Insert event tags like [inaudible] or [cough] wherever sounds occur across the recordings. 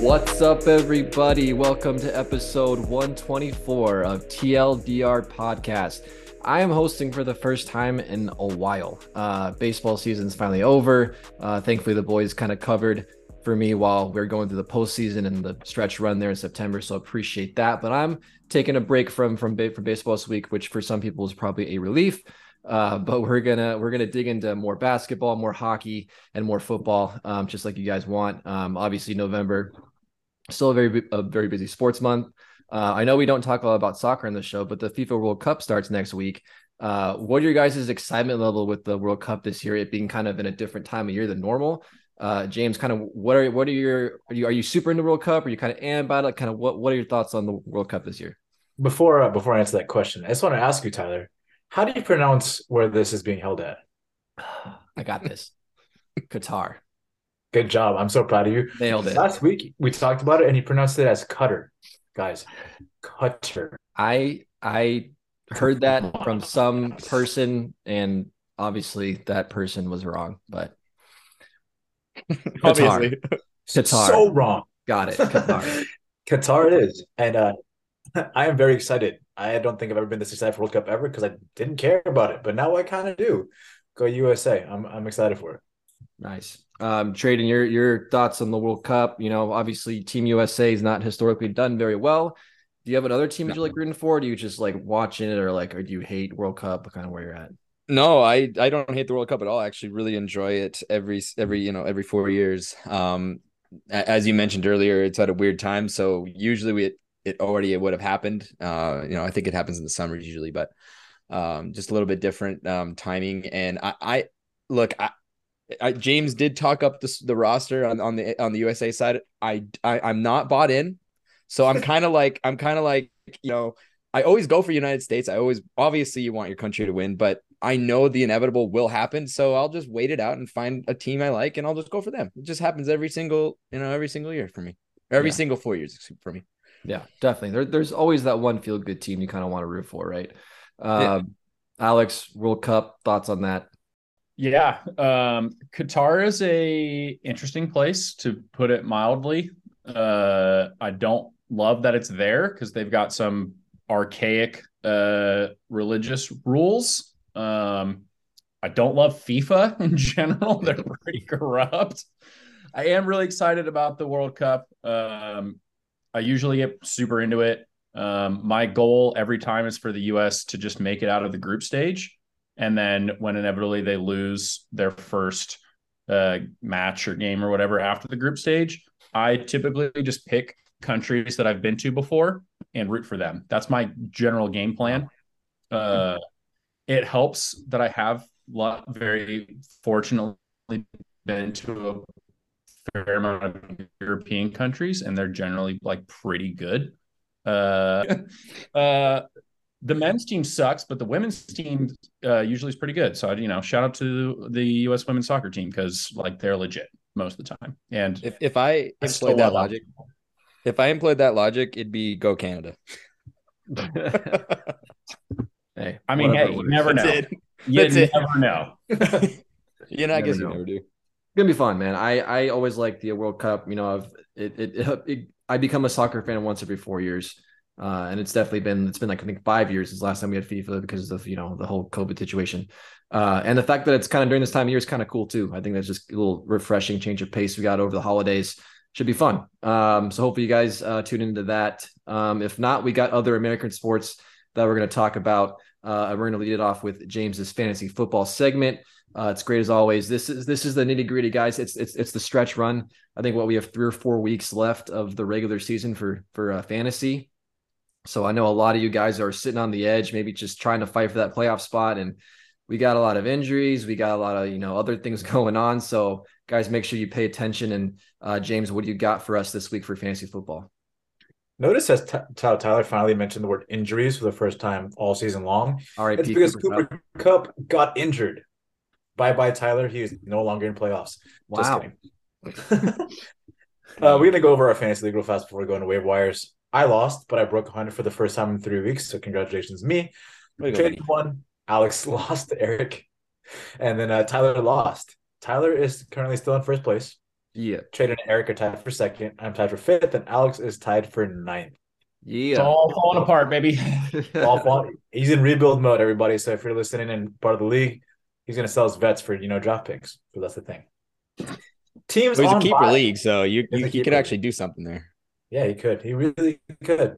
What's up, everybody? Welcome to episode 124 of TLDR Podcast. I am hosting for the first time in a while. Uh, baseball season's finally over. Uh, thankfully, the boys kind of covered for me while we are going through the postseason and the stretch run there in September. So appreciate that. But I'm taking a break from from for baseball this week, which for some people is probably a relief. Uh, but we're gonna we're gonna dig into more basketball, more hockey, and more football, um, just like you guys want. Um, obviously, November still a very a very busy sports month. Uh, I know we don't talk a lot about soccer in the show, but the FIFA World Cup starts next week. Uh, what are your guys' excitement level with the World Cup this year? It being kind of in a different time of year than normal. Uh, James, kind of what are what are your are you are you super into World Cup? Are you kind of and about it? Kind of what what are your thoughts on the World Cup this year? Before uh, before I answer that question, I just want to ask you, Tyler, how do you pronounce where this is being held at? [sighs] I got this. Qatar. Good job. I'm so proud of you. Nailed it. Last week we talked about it and he pronounced it as Cutter. Guys, Cutter. I I heard that [laughs] from some person and obviously that person was wrong, but Qatar. Qatar. So wrong. Got it. [laughs] Qatar. Qatar it is. And uh [laughs] I am very excited. I don't think I've ever been this excited for World Cup ever because I didn't care about it, but now I kind of do. Go USA! I'm I'm excited for it. Nice. Um, Tradon, your your thoughts on the World Cup? You know, obviously Team USA is not historically done very well. Do you have another team that you like rooting for? do you just like watching it, or like, or do you hate World Cup? Kind of where you're at. No, I I don't hate the World Cup at all. I actually really enjoy it every every you know every four years. Um, as you mentioned earlier, it's at a weird time, so usually we it already it would have happened. Uh, you know, I think it happens in the summers usually, but um, just a little bit different um, timing. And I, I look, I, I, James did talk up the, the roster on, on the on the USA side. I, I I'm not bought in, so I'm kind of [laughs] like I'm kind of like you know I always go for United States. I always obviously you want your country to win, but I know the inevitable will happen, so I'll just wait it out and find a team I like, and I'll just go for them. It just happens every single you know every single year for me, every yeah. single four years for me. Yeah, definitely. There, there's always that one feel good team you kind of want to root for, right? yeah. Um, Alex, World Cup thoughts on that? Yeah, um, Qatar is a interesting place to put it mildly. Uh, I don't love that it's there because they've got some archaic uh, religious rules. Um, I don't love FIFA [laughs] in general; they're pretty corrupt. I am really excited about the World Cup. Um, I usually get super into it. Um, my goal every time is for the U.S. to just make it out of the group stage, and then when inevitably they lose their first uh, match or game or whatever after the group stage, I typically just pick countries that I've been to before and root for them. That's my general game plan. Uh, it helps that I have lot, very fortunately been to a fair amount of European countries, and they're generally like pretty good. Uh, [laughs] uh, the men's team sucks, but the women's team uh, usually is pretty good. So you know, shout out to the U.S. women's soccer team because like they're legit most of the time. And if if I employed that logic, if I employed that logic, it'd be go Canada. [laughs] hey, I mean, hey, you never know. It. You That's never it. know. [laughs] you know, I guess know. you never do gonna be fun, man. I I always like the World Cup. You know, I've it, it, it, it I become a soccer fan once every four years, uh, and it's definitely been it's been like I think five years since last time we had FIFA because of you know the whole COVID situation, uh, and the fact that it's kind of during this time of year is kind of cool too. I think that's just a little refreshing change of pace we got over the holidays. Should be fun. Um, so hopefully you guys uh, tune into that. Um, if not, we got other American sports that we're going to talk about. Uh, we're going to lead it off with James's fantasy football segment. Uh, it's great as always. This is this is the nitty gritty, guys. It's it's it's the stretch run. I think what we have three or four weeks left of the regular season for for uh, fantasy. So I know a lot of you guys are sitting on the edge, maybe just trying to fight for that playoff spot. And we got a lot of injuries. We got a lot of you know other things [laughs] going on. So guys, make sure you pay attention. And uh, James, what do you got for us this week for fantasy football? Notice as Tyler finally mentioned the word injuries for the first time all season long. All right, it's because Cooper Kupp. Kupp got injured Bye bye, Tyler. He is no longer in playoffs. Wow. Just kidding. [laughs] uh, we're gonna go over our fantasy league real fast before we go into waiver wires. I lost, but I broke 100 for the first time in three weeks. So congratulations, me. Trade one. Alex [laughs] lost Eric, and then uh, Tyler lost. Tyler is currently still in first place. Yeah. Tradon and Eric are tied for second. I'm tied for fifth, and Alex is tied for ninth. Yeah. It's all falling apart, baby. [laughs] all falling. He's in rebuild mode, everybody. So if you're listening and part of the league, he's gonna sell his vets for you know draft picks. So that's the thing. Teams well, he's a keeper bye. league, so you, you he could actually do something there. Yeah, he could. He really could.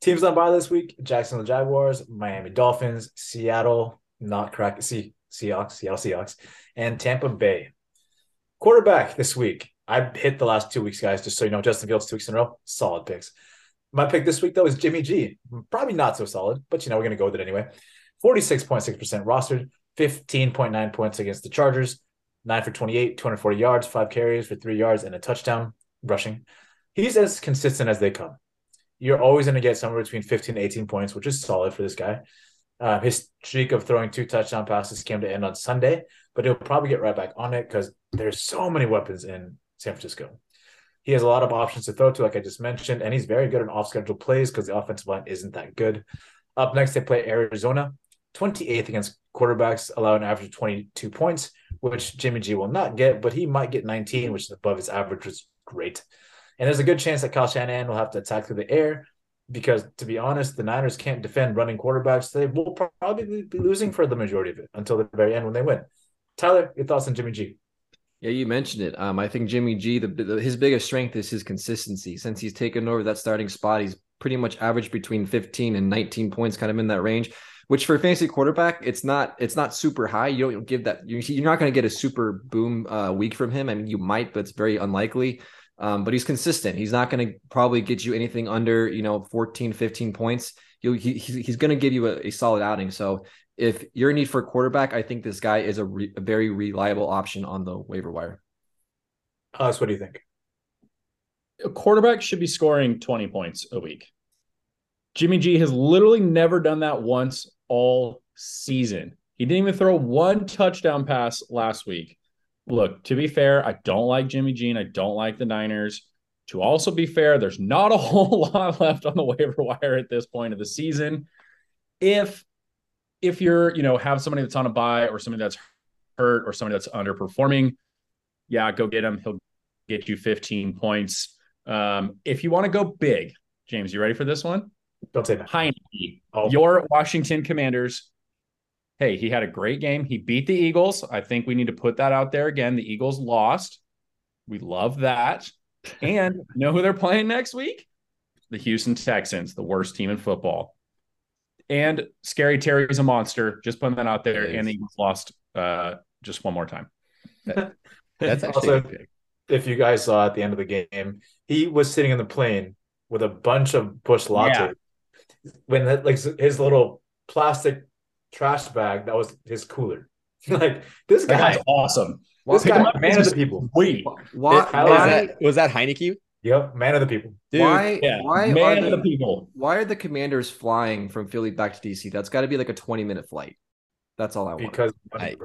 Teams on bye this week: Jacksonville Jaguars, Miami Dolphins, Seattle, not crack. See Seahawks, Seattle Seahawks, and Tampa Bay. Quarterback this week. I hit the last two weeks, guys. Just so you know, Justin Fields two weeks in a row, solid picks. My pick this week though is Jimmy G. Probably not so solid, but you know we're gonna go with it anyway. Forty six point six percent rostered, fifteen point nine points against the Chargers, nine for twenty eight, two hundred forty yards, five carries for three yards and a touchdown rushing. He's as consistent as they come. You're always going to get somewhere between 15 and 18 points, which is solid for this guy. Uh, his streak of throwing two touchdown passes came to end on Sunday, but he'll probably get right back on it because there's so many weapons in San Francisco. He has a lot of options to throw to, like I just mentioned, and he's very good in off schedule plays because the offensive line isn't that good. Up next, they play Arizona, 28th against quarterbacks, allow an average of 22 points, which Jimmy G will not get, but he might get 19, which is above his average, which is great. And there's a good chance that Kyle Shanahan will have to attack through the air because, to be honest, the Niners can't defend running quarterbacks. They will probably be losing for the majority of it until the very end when they win. Tyler, your thoughts on Jimmy G? Yeah, you mentioned it. Um, I think Jimmy G, the, the, his biggest strength is his consistency. Since he's taken over that starting spot, he's pretty much averaged between 15 and 19 points, kind of in that range. Which for a fantasy quarterback, it's not it's not super high. You don't give that. You're not going to get a super boom uh, week from him. I mean, you might, but it's very unlikely. Um, but he's consistent. He's not going to probably get you anything under, you know, 14, 15 points. He'll, he, he's going to give you a, a, solid outing. So if you're in need for a quarterback, I think this guy is a, re, a very reliable option on the waiver wire. Alex, what do you think? A quarterback should be scoring 20 points a week. Jimmy G has literally never done that once all season. He didn't even throw one touchdown pass last week look, to be fair, I don't like Jimmy G. I don't like the Niners. To also be fair, there's not a [laughs] whole lot left on the waiver wire at this point of the season. If if you're, you know, have somebody that's on a bye or somebody that's hurt or somebody that's underperforming, yeah, go get him. He'll get you 15 points. Um, if you want to go big, James, you ready for this one? Don't say that. Heinicke, oh. your Washington Commanders hey, he had a great game. He beat the Eagles. I think we need to put that out there again. The Eagles lost. We love that. And [laughs] you know who they're playing next week? The Houston Texans, the worst team in football. And Scary Terry's a monster. Just putting that out there. And the Eagles lost uh, just one more time. That, [laughs] that's actually also, if you guys saw at the end of the game, he was sitting in the plane with a bunch of Busch Latte. Yeah. When that, like his little plastic trash bag that was his cooler. [laughs] like this guy, guy's awesome. This guy, man of the people. Wait, why, why was, that, was that Heinicke? Yep, man of the people. Dude, why? Yeah, why man of the, the people. Why are the Commanders flying from Philly back to DC? That's got to be like a twenty minute flight. That's all I want. Because, I,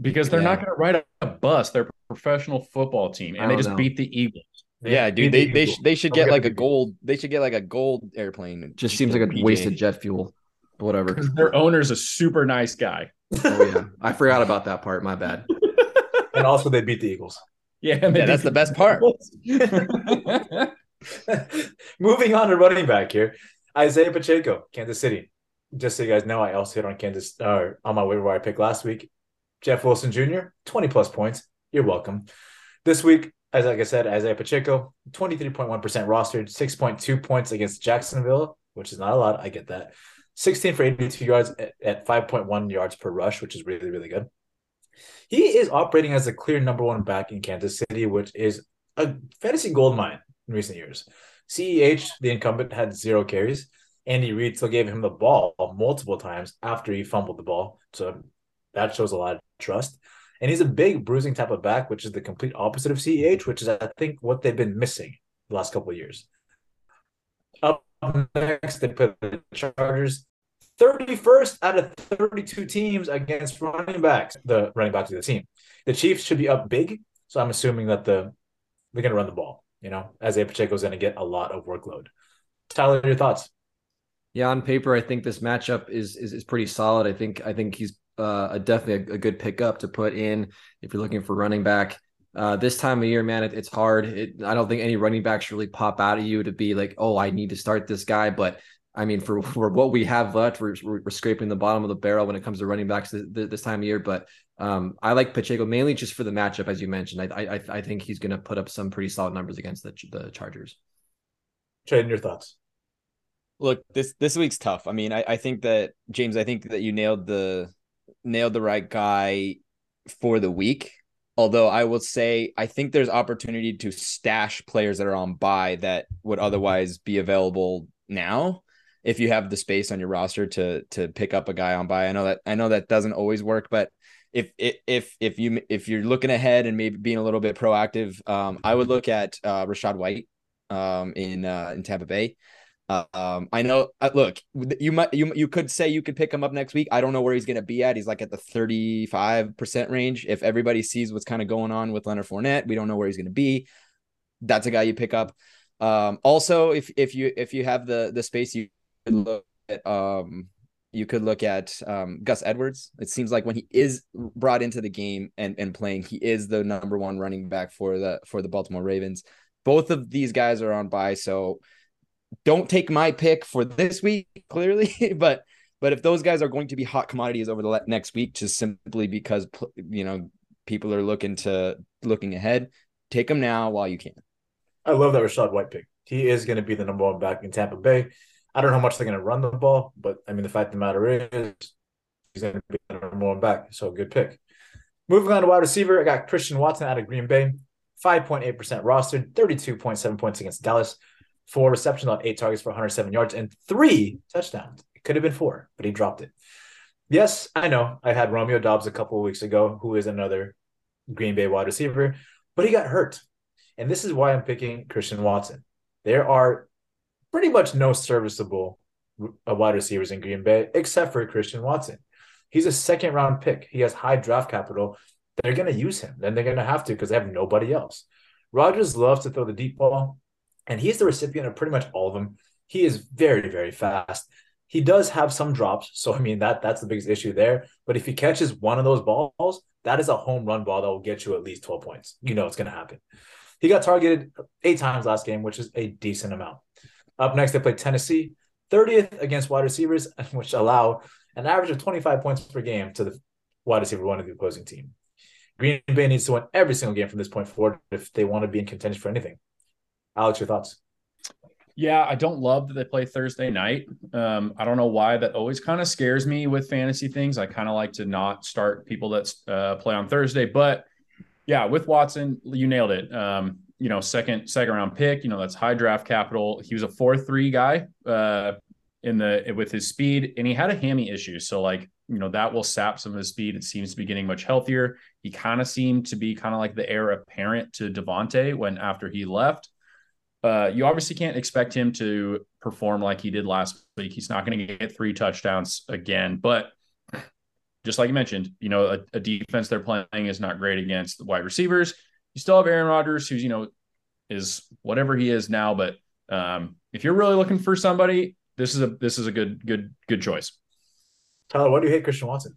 because they're yeah. not going to ride a bus. They're a professional football team, and they just know. beat the Eagles. They yeah, dude, they they, sh- they should get like a gold. They should get like a gold airplane. Just seems like a wasted jet fuel whatever. Their owner's a super nice guy. Oh yeah, I forgot about that part. My bad. [laughs] and also, they beat the Eagles. Yeah, yeah that's the best part. [laughs] Moving on to running back here, Isaiah Pacheco, Kansas City. Just so you guys know, I also hit on Kansas uh, on my waiver wire pick last week. Jeff Wilson Jr., 20 plus points. You're welcome. This week, as like I said, Isaiah Pacheco, 23.1% rostered, 6.2 points against Jacksonville, which is not a lot. I get that. 16 for 82 yards at, at 5.1 yards per rush, which is really, really good. He is operating as a clear number one back in Kansas City, which is a fantasy gold mine in recent years. CEH, the incumbent, had zero carries. Andy Reid still gave him the ball multiple times after he fumbled the ball. So that shows a lot of trust. And he's a big bruising type of back, which is the complete opposite of CEH, which is, I think, what they've been missing the last couple of years. Up next, they put the Chargers. 31st out of 32 teams against running backs, the running backs of the team. The Chiefs should be up big. So I'm assuming that the they're going to run the ball, you know, as A Pacheco is going to get a lot of workload. Tyler, your thoughts? Yeah, on paper, I think this matchup is is, is pretty solid. I think I think he's uh, definitely a, a, good pickup to put in if you're looking for running back. Uh, this time of year, man, it, it's hard. It, I don't think any running backs really pop out of you to be like, oh, I need to start this guy. But I mean, for, for what we have left, we're, we're, scraping the bottom of the barrel when it comes to running backs this, this time of year. But um, I like Pacheco mainly just for the matchup, as you mentioned. I I, I think he's going to put up some pretty solid numbers against the the Chargers. Trade your thoughts. Look, this this week's tough. I mean, I, I think that James, I think that you nailed the nailed the right guy for the week. Although I will say, I think there's opportunity to stash players that are on bye that would otherwise be available now if you have the space on your roster to to pick up a guy on bye. I know that I know that doesn't always work, but if if if you if you're looking ahead and maybe being a little bit proactive, um, I would look at uh, Rachaad White um, in uh, in Tampa Bay. Um, I know. Uh, look, you might you you could say you could pick him up next week. I don't know where he's going to be at. He's like at the thirty five percent range. If everybody sees what's kind of going on with Leonard Fournette, we don't know where he's going to be. That's a guy you pick up. Um, also, if if you if you have the the space, you could look at um you could look at um, Gus Edwards. It seems like when he is brought into the game and, and playing, he is the number one running back for the for the Baltimore Ravens. Both of these guys are on bye, so don't take my pick for this week, clearly. [laughs] but but if those guys are going to be hot commodities over the next week, just simply because you know people are looking to looking ahead, take them now while you can. I love that Rachaad White pick. He is going to be the number one back in Tampa Bay. I don't know how much they're going to run the ball, but I mean, the fact of the matter is, he's going to be the number one back. So good pick. Moving on to wide receiver, I got Christian Watson out of Green Bay, 5.8% rostered, 32.7 points against Dallas, four receptions on eight targets for 107 yards and three touchdowns. It could have been four, but he dropped it. Yes, I know. I had Romeo Doubs a couple of weeks ago, who is another Green Bay wide receiver, but he got hurt. And this is why I'm picking Christian Watson. There are pretty much no serviceable uh, wide receivers in Green Bay except for Christian Watson. He's a second round pick. He has high draft capital. They're going to use him. Then they're going to have to because they have nobody else. Rodgers loves to throw the deep ball, and he's the recipient of pretty much all of them. He is very, very fast. He does have some drops, so I mean that that's the biggest issue there. But if he catches one of those balls, that is a home run ball that will get you at least 12 points. You know it's going to happen. He got targeted eight times last game, which is a decent amount. Up next, they play Tennessee, 30th against wide receivers, [laughs] which allow an average of 25 points per game to the wide receiver one of the opposing team. Green Bay needs to win every single game from this point forward if they want to be in contention for anything. Alex, your thoughts? Yeah, I don't love that they play Thursday night. Um, I don't know why that always kind of scares me with fantasy things. I kind of like to not start people that uh, play on Thursday, but yeah, with Watson, you nailed it. Um, you know, second second round pick. You know, that's high draft capital. He was a four three guy uh, in the with his speed, and he had a hammy issue. So like, you know, that will sap some of his speed. It seems to be getting much healthier. He kind of seemed to be kind of like the heir apparent to Davante when after he left. Uh, you obviously can't expect him to perform like he did last week. He's not going to get three touchdowns again, but just like you mentioned, you know, a, a defense they're playing is not great against the wide receivers you still have Aaron Rodgers, who's you know is whatever he is now. But um, if you're really looking for somebody, this is a this is a good good good choice. Tyler, why do you hate Christian Watson?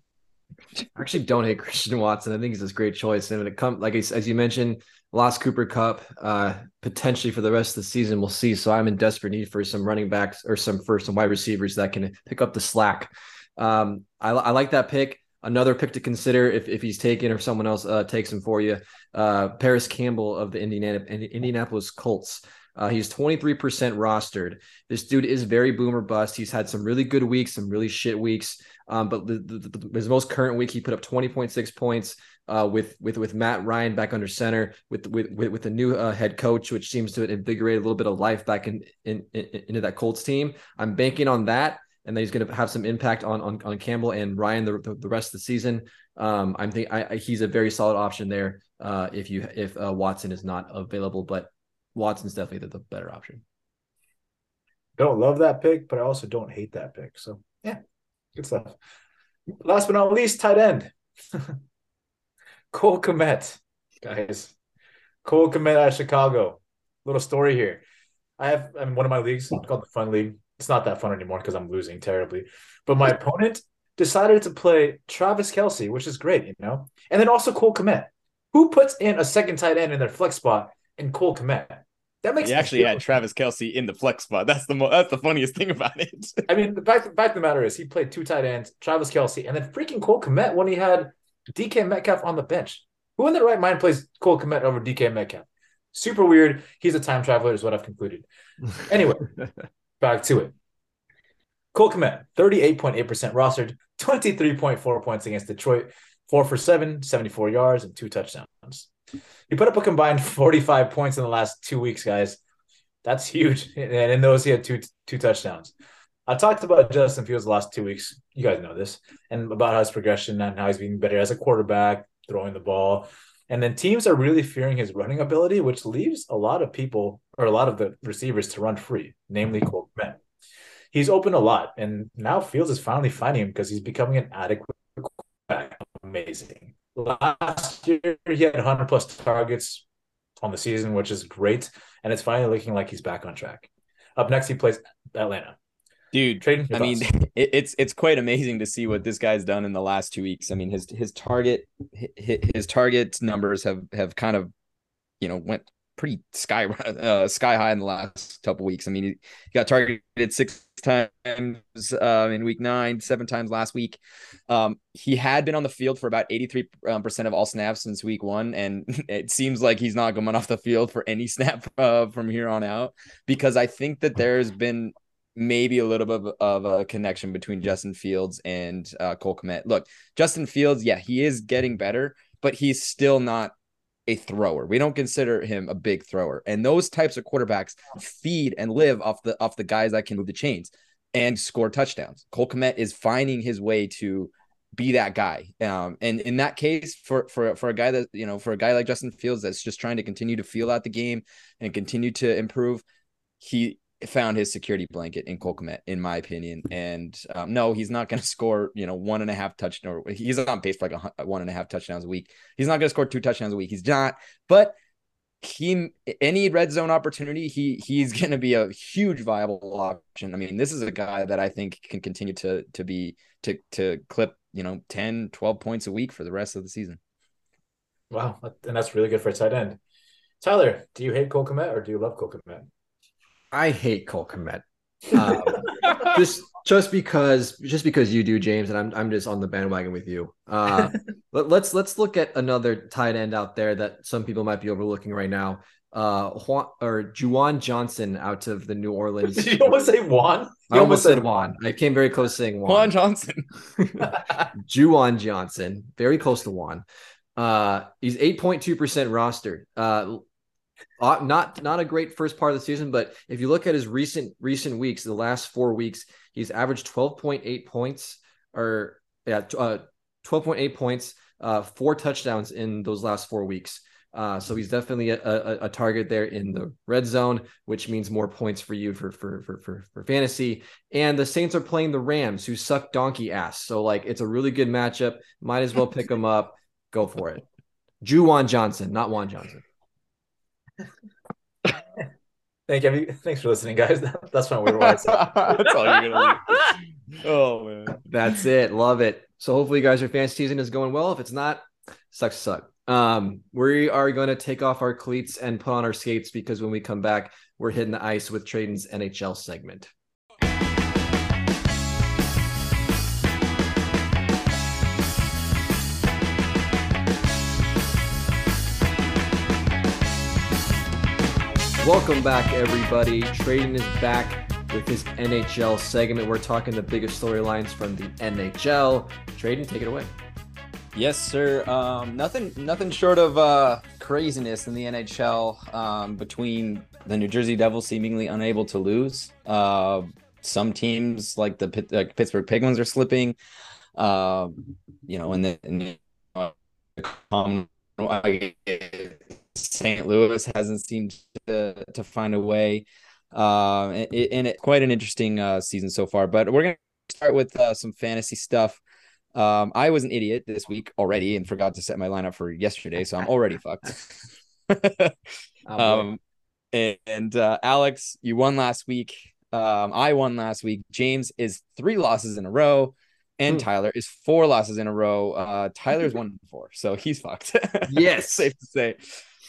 I actually don't hate Christian Watson. I think he's a great choice. And when it comes, like as you mentioned, lost Cooper Kupp uh, potentially for the rest of the season. We'll see. So I'm in desperate need for some running backs or some for some wide receivers that can pick up the slack. Um, I, I like that pick. Another pick to consider if, if he's taken or someone else uh, takes him for you. Uh, Parris Campbell of the Indiana, Indianapolis Colts. Uh, he's 23% rostered. This dude is very boomer bust. He's had some really good weeks, some really shit weeks. Um, but the, the, the, his most current week, he put up 20.6 points uh, with with with Matt Ryan back under center, with with with, a new uh, head coach, which seems to invigorate a little bit of life back in, in, in into that Colts team. I'm banking on that and that he's going to have some impact on on, on Campbell and Ryan the, the, the rest of the season. Um, I'm think I, I, he's a very solid option there. Uh, if you if uh, Watson is not available, but Watson's definitely the, the better option. Don't love that pick, but I also don't hate that pick. So yeah, good stuff. Last but not least, tight end. [laughs] Cole Kmet, guys. Cole Kmet out of Chicago. Little story here. I have I'm one of my leagues called the Fun League it's not that fun anymore because I'm losing terribly. But my opponent decided to play Travis Kelce, which is great, you know, and then also Cole Kmet. Who puts in a second tight end in their flex spot in Cole Kmet? That makes he actually had Travis Kelce in the flex spot. That's the mo- that's the funniest thing about it. [laughs] I mean, the fact, the fact of the matter is he played two tight ends, Travis Kelce, and then freaking Cole Kmet when he had DK Metcalf on the bench. Who in their right mind plays Cole Kmet over DK Metcalf? Super weird. He's a time traveler, is what I've concluded. Anyway, [laughs] back to it. Cole Kmet, 38.8% rostered, 23.4 points against Detroit, four for seven, 74 yards, and two touchdowns. He put up a combined [laughs] 45 points in the last two weeks, guys. That's huge. [laughs] And in those, he had two two touchdowns. I talked about Justin Fields the last two weeks. You guys know this, and about his progression and how he's being better as a quarterback, throwing the ball. And then teams are really fearing his running ability, which leaves a lot of people or a lot of the receivers to run free, namely Cole Kmet. He's open a lot, and now Fields is finally finding him because he's becoming an adequate quarterback. Amazing. Last year, he had 100 plus targets on the season, which is great. And it's finally looking like he's back on track. Up next, he plays Atlanta. Dude, Tradon I mean, [laughs] it, it's it's quite amazing to see what this guy's done in the last two weeks. I mean, his his target his, his target numbers have have kind of, you know, went pretty sky [laughs] uh, sky high in the last couple weeks. I mean, he got targeted six times um, in week nine, seven times last week. Um, he had been on the field for about 83% um, of all snaps since week one. And [laughs] it seems like he's not going off the field for any [laughs] snap uh, from here on out because I think that there's been maybe a little bit of, a connection between Justin Fields and uh, Cole Kmet. Look, Justin Fields, yeah, he is getting better, but he's still not a thrower. We don't consider him a big thrower. And those types of quarterbacks feed and live off the off the guys that can move the chains and score touchdowns. Cole Kmet is finding his way to be that guy. Um, and in that case, for for for a guy that you know, for a guy like Justin Fields that's just trying to continue to feel out the game and continue to improve, he found his security blanket in Cole Kmet, in my opinion. And um, no, he's not going [laughs] to score, you know, one and a half touchdowns. He's on pace for like a, one and a half touchdowns a week. He's not going to score two touchdowns a week. He's not. But he any red zone opportunity, he he's [laughs] going to be a huge viable option. I mean, this is a guy that I think can continue to to be to to clip, you know, 10, 12 points a week for the rest of the season. Wow, and that's really good for a tight end. Tyler, do you hate Cole Kmet or do you love Cole Kmet? I hate Cole Kmet. [laughs] Um, just just because just because you do, James, and I'm I'm just on the bandwagon with you. Uh, [laughs] let, let's let's look at another tight end out there that some people might be overlooking right now. Uh, Juan or Juwan Johnson out of the New Orleans. Did [laughs] you almost say Juan? You I almost said Juan. I came very close saying Juan. Juan Johnson. Juwan Johnson, very close to Juan. Uh, he's 8.2% rostered. Uh, not not a great first part of the season, but if you look at his recent recent weeks, the last four weeks, he's averaged 12.8 points or yeah, uh, 12.8 points, uh, four touchdowns in those last four weeks. Uh, so he's definitely a, a, a, target there in the red zone, which means more points for you for, for for for for fantasy. And the Saints are playing the Rams, who suck donkey ass. So like it's a really good matchup. Might as well pick them up. Go for it. Juwan Johnson, not Juan Johnson. [laughs] Thank you. Thanks for listening, guys. [laughs] That's my weird [laughs] That's all you're gonna Oh man. That's it. Love it. So hopefully you guys your fantasy season is going well. If it's not, sucks to suck. Um, we are going to take off our cleats and put on our skates because when we come back, we're hitting the ice with Tradon's NHL segment. Welcome back, everybody. Tradon is back with his NHL segment. We're talking the biggest storylines from the NHL. Tradon, take it away. Yes, sir. Um, nothing, nothing short of uh, craziness in the NHL um, between the New Jersey Devils seemingly unable to lose. Uh, some teams like the Pittsburgh Penguins are slipping. Uh, you know, and the, and the St. Louis hasn't seemed to, to find a way. Uh, and, and it, quite an interesting uh, season so far. But we're going to start with uh, some fantasy stuff. Um, I was an idiot this week already and forgot to set my lineup for yesterday, so I'm already fucked. [laughs] um, and, and uh, Alex, you won last week. Um, I won last week. James is three losses in a row. and hmm. Tyler is four losses in a row. Uh, Tyler's one four, so he's fucked. [laughs] yes, safe to say.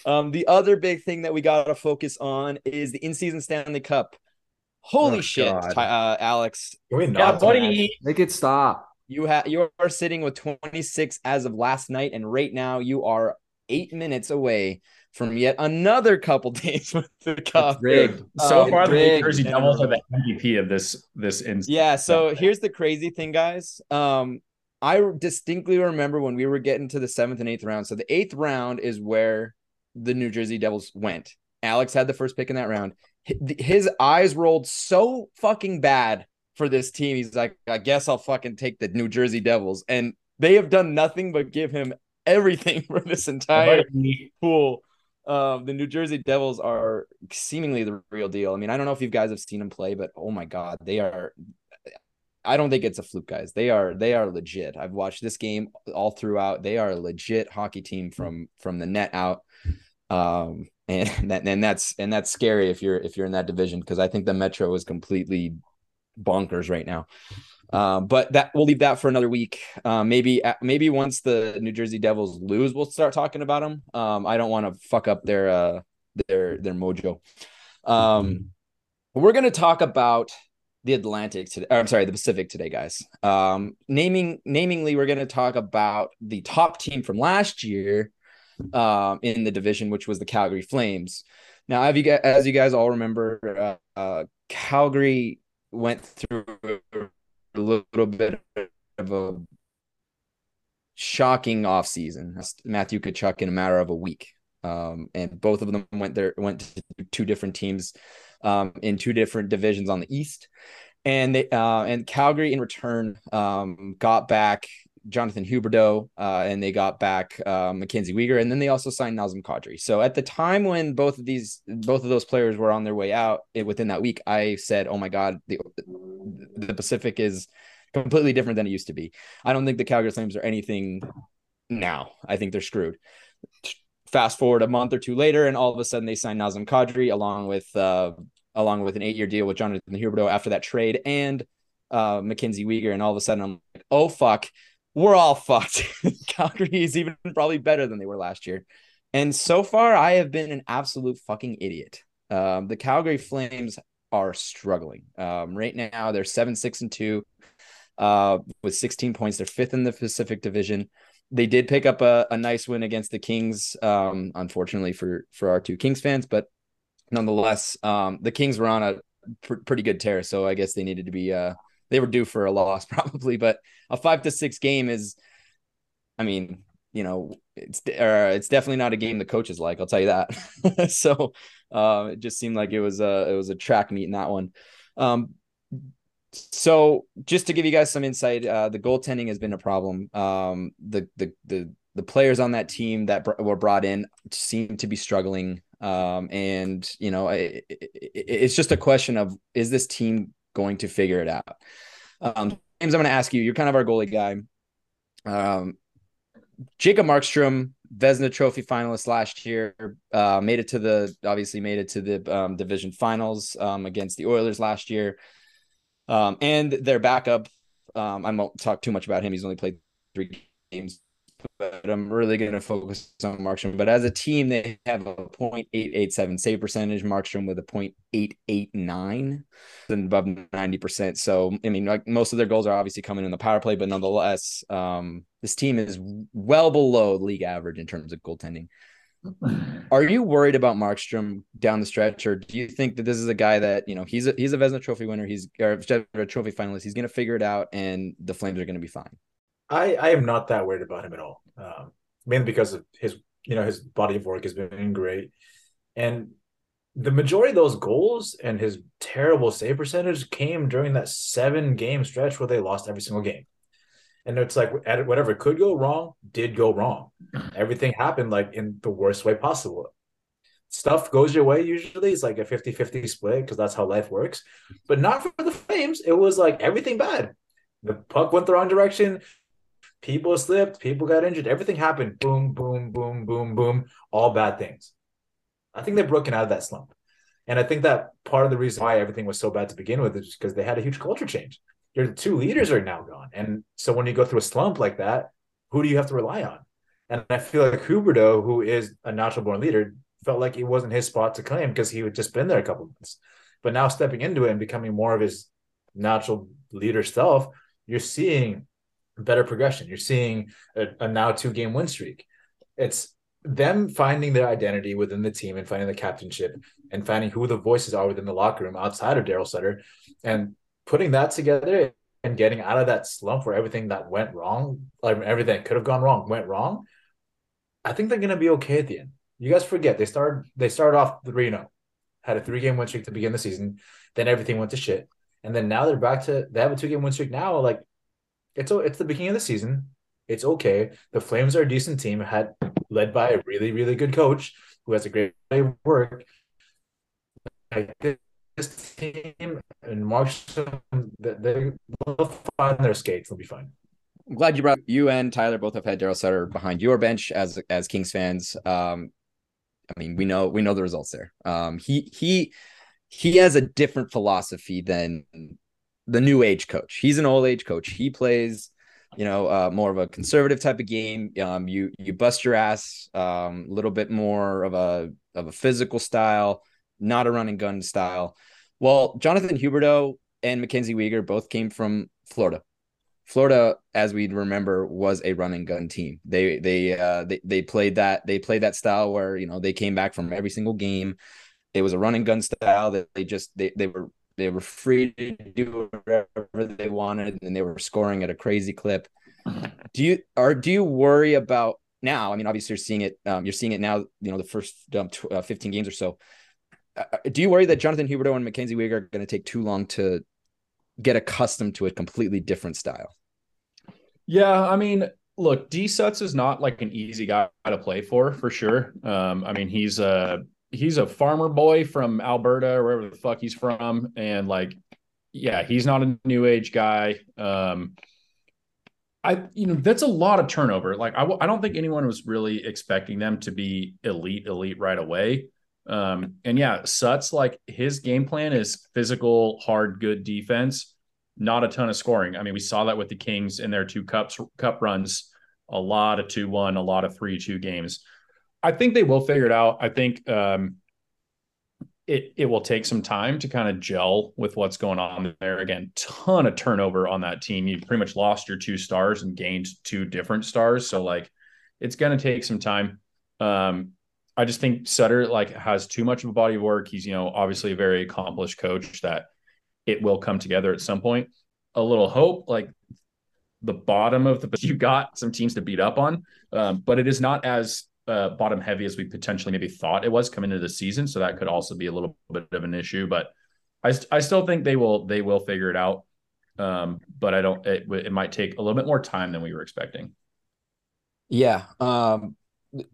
Um, the other big thing that we got to focus on is the in-season Stanley Cup. Holy oh, shit, uh, Alex! yeah, buddy, make it stop. You have you are sitting with 26 as of last night, and right now you are eight minutes away from yet another couple [laughs] days with the cup. So um, far, the New Jersey Devils are the MVP of this this instance. Yeah. So here's the crazy thing, guys. Um, I distinctly remember when we were getting to the seventh and eighth round. So the eighth round is where the New Jersey Devils went. Alex had the first pick in that round. His eyes rolled so fucking bad for this team. He's like, I guess I'll fucking take the New Jersey Devils. And they have done nothing but give him everything [laughs] for this entire pool. Um, the New Jersey Devils are seemingly the real deal. I mean, I don't know if you guys have seen them play, but oh my god, they are. I don't think it's a fluke, guys. They are they are legit. I've watched this game all throughout. They are a legit hockey team from from the net out. Um, [laughs] and that and that's and that's scary if you're if you're in that division because I think the Metro is completely bonkers right now. Uh, but that we'll leave that for another week. Uh, maybe maybe once the New Jersey Devils lose, we'll start talking about them. Um, I don't want to fuck up their uh, their their mojo. Um, we're gonna talk about the Atlantic today. I'm sorry, the Pacific today, guys. Um, naming namingly, we're gonna talk about the top team from last year um, in the division, which was the Calgary Flames. Now, have you guys, as you guys all remember, uh, uh, Calgary went through a little bit of a shocking offseason. Matthew Tkachuk in a matter of a week. Um, and both of them went there, went to two different teams um, in two different divisions on the East. And they uh, and Calgary in return um, got back Jonathan Huberdeau, uh, and they got back uh, Mackenzie Weegar, and then they also signed Nazem Kadri. So at the time when both of these, both of those players were on their way out it, within that week, I said, "Oh my God, the the Pacific is completely different than it used to be." I don't think the Calgary Flames are anything now. I think they're screwed. Fast forward a month or two later, and all of a sudden they signed Nazem Kadri along with uh, along with an eight year deal with Jonathan Huberdeau after that trade and uh, Mackenzie Weegar, and all of a sudden I'm like, "Oh fuck." We're all fucked. [laughs] Calgary is even probably better than they were last year. And so far, I have been an absolute fucking idiot. Um, the Calgary Flames are struggling. Um, right now, they're seven, six, and two uh, with 16 points. They're fifth in the Pacific Division. They did pick up a, a nice win against the Kings, um, unfortunately for for our two Kings fans, but nonetheless, um, the Kings were on a pr- pretty good tear. So I guess they needed to be uh, they were due for a loss [laughs] probably, but a five to six game is, I mean, you know, it's uh, it's definitely not a game the coaches like. I'll tell you that. [laughs] so uh, it just seemed like it was a it was a track meet in that one. Um, so just to give you guys some insight, uh, the goaltending has been a problem. Um, the the the the players on that team that br- were brought in seem to be struggling. Um, and you know, it, it, it's just a question of is this team going to figure it out. Um, James, I'm going to ask you. You're kind of our goalie guy. Um, Jacob Markstrom, Vezina Trophy finalist last year, uh, made it to the obviously made it to the um, division finals um, against the Oilers last year, um, and their backup. Um, I won't talk too much about him. He's only played three games but I'm really going to focus on Markstrom. But as a team, they have a 0.887 save percentage. Markstrom with a 0.889 and above 90%. So, I mean, like most of their goals are obviously coming in the power play, but nonetheless, um, this team is well below league average in terms of goaltending. [sighs] Are you worried about Markstrom down the stretch, or do you think that this is a guy that you know he's a he's a Vezina Trophy winner, he's or a trophy finalist, he's going to figure it out, and the Flames are going to be fine? I I am not that worried about him at all. Um, mainly because of his you know his body of work has been great, and the majority of those goals and his terrible save percentage came during that seven game stretch where they lost every single game. And it's like whatever could go wrong did go wrong. Everything happened like in the worst way possible. Stuff goes your way usually. It's like a 50 50 split because that's how life works. But not for the Flames. It was like everything bad. The puck went the wrong direction people slipped, people got injured, everything happened. Boom, boom, boom, boom, boom. All bad things. I think they've broken out of that slump. And I think that part of the reason why everything was so bad to begin with is because they had a huge culture change. your two leaders are now gone. And so when you go through a slump like that, who do you have to rely on? And I feel like Huberdeau, who is a natural born leader, felt like it wasn't his spot to claim because he had just been there a couple months. But now stepping into it and becoming more of his natural leader self, you're seeing better progression. You're seeing a, a now two game win streak. It's them finding their identity within the team and finding the captainship and finding who the voices are within the locker room outside of Daryl Sutter and putting that together and getting out of that slump where everything that went wrong, like everything could have gone wrong, went wrong. I think they're gonna be okay at the end. You guys forget they started they started off 3 0, had a three game win streak to begin the season, then everything went to shit. And then now they're back to they have a two game win streak now. Like it's it's the beginning of the season. It's okay. The Flames are a decent team, had led by a really, really good coach who has a great way of work. This team and Marshall, they will find their skates. They'll be fine. I'm glad you brought you and Tyler both have had Daryl Sutter behind your bench as as Kings fans. Um, I mean, we know we know the results there. Um, he he he has a different philosophy than the new age coach. He's an old age coach. He plays, you know, uh, more of a conservative type of game. Um, you you bust your ass, a um, little bit more of a of a physical style, not a running gun style. Well, Jonathan Huberdeau and Mackenzie Weegar both came from Florida. Florida, as we remember, was a running gun team. They they uh, they they played that they played that style where you know they came back from every single game. It was a running gun style that they just they they were they were free to do whatever they wanted, and they were scoring at a crazy clip. Do you or do you worry about now? I mean, obviously you're seeing it. Um, you're seeing it now. You know, the first um, tw- uh, 15 games or so. Uh, uh, do you worry that Jonathan Huberdeau and Mackenzie Weegar are going to take too long to get accustomed to a completely different style? Yeah, I mean, look, D Suts is not like an easy guy to play for, for sure. Um, I mean, he's a he's a farmer boy from Alberta or wherever the fuck he's from, and like, yeah, he's not a new age guy. Um, I you know that's a lot of turnover. Like I don't think anyone was really expecting them to be elite elite right away. Um, and yeah, Suts like his game plan is physical, hard, good defense, not a ton of scoring. I mean, we saw that with the Kings in their two cups cup runs, a lot of two one, a lot of three two games. I think they will figure it out. I think um, it it will take some time to kind of gel with what's going on there. Again, ton of turnover on that team. You pretty much lost your two stars and gained two different stars. So like, it's going to take some time. Um, I just think Sutter like has too much of a body of work. He's you know obviously a very accomplished coach that it will come together at some point. A little hope like the bottom of the [laughs] you got some teams to beat up on, um, but it is not as uh, bottom heavy as we potentially maybe thought it was coming into the season. So that could also be a little bit of an issue. But I, I still think they will they will figure it out. Um, but I don't. It, it might take a little bit more time than we were expecting. Yeah, um,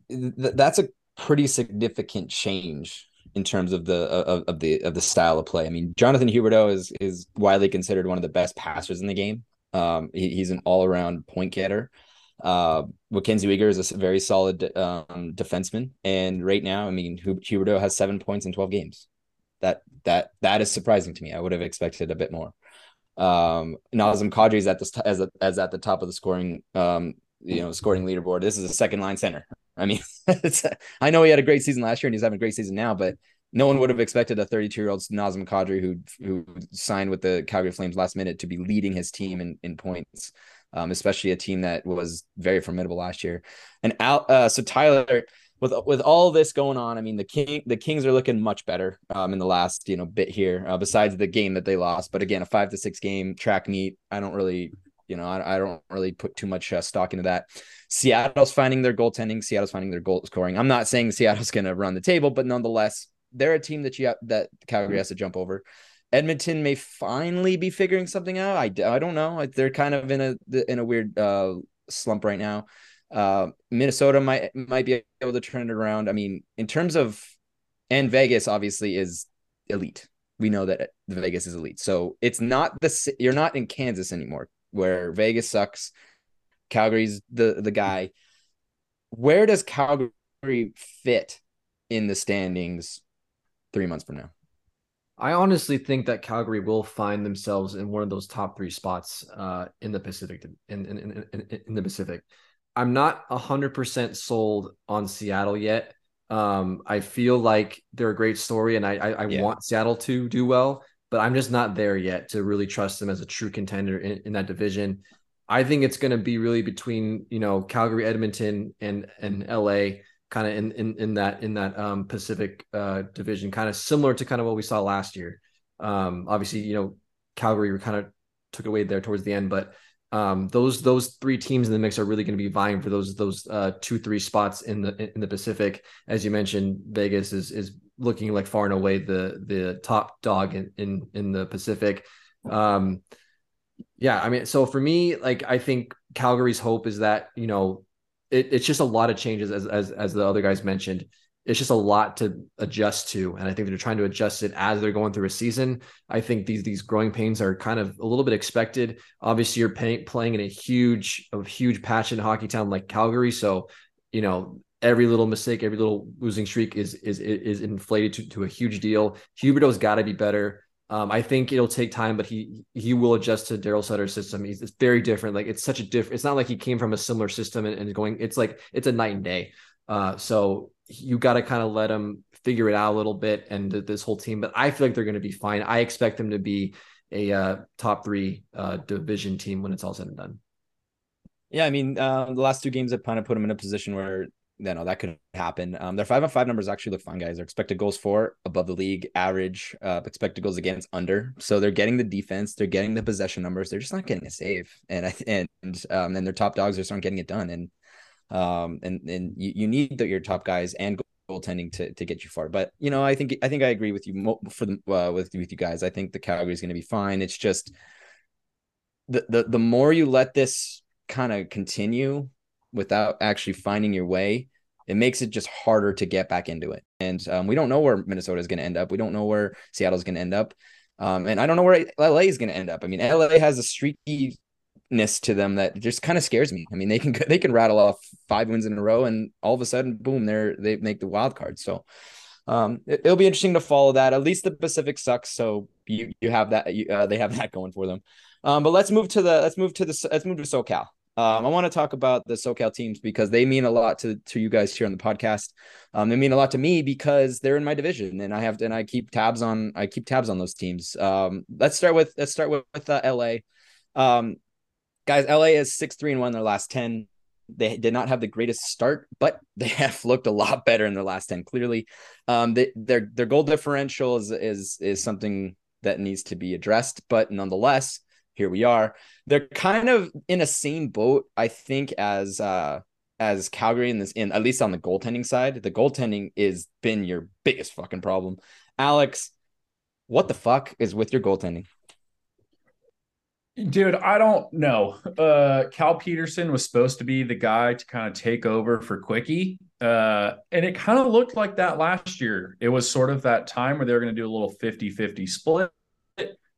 th- that's a pretty significant change in terms of the of, of the of the style of play. I mean, Jonathan Huberdeau is is widely considered one of the best passers in the game. Um, he, he's an all around point getter. Uh, Mackenzie Weegar is a very solid um, defenseman, and right now, I mean, Huberdeau has seven points in twelve games. That that that is surprising to me. I would have expected a bit more. Um, Nazem Kadri is at this t- as a, as at the top of the scoring um, you know scoring leaderboard. This is a second line center. I mean, [laughs] I know he had a great season last year, and he's having a great season now, but no one would have expected a 32 year old Nazem Kadri who who signed with the Calgary Flames last minute to be leading his team in in points um, especially a team that was very formidable last year. And out, uh, so Tyler, with with all this going on, I mean the king the Kings are looking much better um, in the last you know bit here. Uh, besides the game that they lost, but again a five to six game track meet. I don't really you know I, I don't really put too much uh, stock into that. Seattle's finding their goaltending. Seattle's finding their goal scoring. I'm not saying Seattle's going to run the table, but nonetheless, they're a team that you have, that Calgary has to jump over. Edmonton may finally be figuring something out. I, I don't know. They're kind of in a in a weird uh, slump right now. Uh, Minnesota might might be able to turn it around. I mean, in terms of and Vegas obviously is elite. We know that Vegas is elite. So it's not the you're not in Kansas anymore where Vegas sucks. Calgary's the the guy. Where does Calgary fit in the standings 3 months from now? I honestly think that Calgary will find themselves in one of those top three spots uh, in the Pacific. In, in, in, in the Pacific, I'm not hundred percent sold on Seattle yet. Um, I feel like they're a great story, and I I, I yeah. want Seattle to do well, but I'm just not there yet to really trust them as a true contender in, in that division. I think it's going to be really between you know Calgary, Edmonton, and and LA kind of in, in in that in that um, Pacific uh, division, kind of similar to kind of what we saw last year. Um, obviously, you know, Calgary kind of took away there towards the end, but um, those those three teams in the mix are really going to be vying for those those uh, two three spots in the in the Pacific. As you mentioned, Vegas is is looking like far and away the the top dog in in, in the Pacific. Um, yeah, I mean, so for me, like I think Calgary's hope is that you know it, it's just a lot of changes as as as the other guys mentioned. It's just a lot to adjust to, and I think they're trying to adjust it as they're going through a season. I think these these growing pains are kind of a little bit expected. Obviously, you're pay, playing in a huge a huge patch in hockey town like Calgary, so you know every little mistake, every little losing streak is is is inflated to, to a huge deal. Huberdeau's got to be better. Um, I think it'll take time, but he he will adjust to Darryl Sutter's system. He's it's very different. Like it's such a different. It's not like he came from a similar system and, and going. It's like it's a night and day. Uh, so you got to kind of let him figure it out a little bit and this whole team. But I feel like they're going to be fine. I expect them to be a uh, top three uh, division team when it's all said and done. Yeah, I mean, uh, the last two games have kind of put them in a position where you know that could happen. Um, their five on five numbers actually look fine, guys. Their expected goals for above the league average, uh, expected goals against under. So they're getting the defense, they're getting the possession numbers. They're just not getting a save, and I and um, and their top dogs just aren't getting it done. And um, and and you, you need the, your top guys and goaltending to to get you far. But you know, I think I think I agree with you for the uh, with with you guys. I think the Calgary is going to be fine. It's just the the the more you let this kind of continue without actually finding your way, it makes it just harder to get back into it. And um, we don't know where Minnesota is going to end up. We don't know where Seattle is going to end up. Um, and I don't know where LA is going to end up. I mean, LA has a streakiness to them that just kind of scares me. I mean, they can [laughs] they can rattle off five wins in a row, and all of a sudden, boom, they're they make the wild card. So um, it, will be interesting to follow that. At least the Pacific sucks, so you you have that. You, uh, they have [laughs] that going for them. Um, but let's move to the let's move to the let's move to SoCal. Um, I want to talk about the SoCal teams because they mean a lot to to you guys here on the podcast. Um, they mean a lot to me because they're in my division, and I have and I keep tabs on I keep tabs on those teams. Um, let's start with let's start with, with uh, LA. Um, guys, LA is six three and one their last ten. They did not have the greatest start, but [laughs] they have looked a lot better in their last ten. Clearly, um, they, their their goal differential is is is something that needs to be addressed, but nonetheless here we are. They're kind of in a same boat, I think, as uh as Calgary in this in at least on the goaltending side. The goaltending is been your biggest fucking problem. Alex, what the fuck is with your goaltending? Dude, I don't know. Uh Cal Petersen was supposed to be the guy to kind of take over for Quickie. Uh, and it kind of looked like that last year. It was sort of that time where they were going to do a little 50-50 split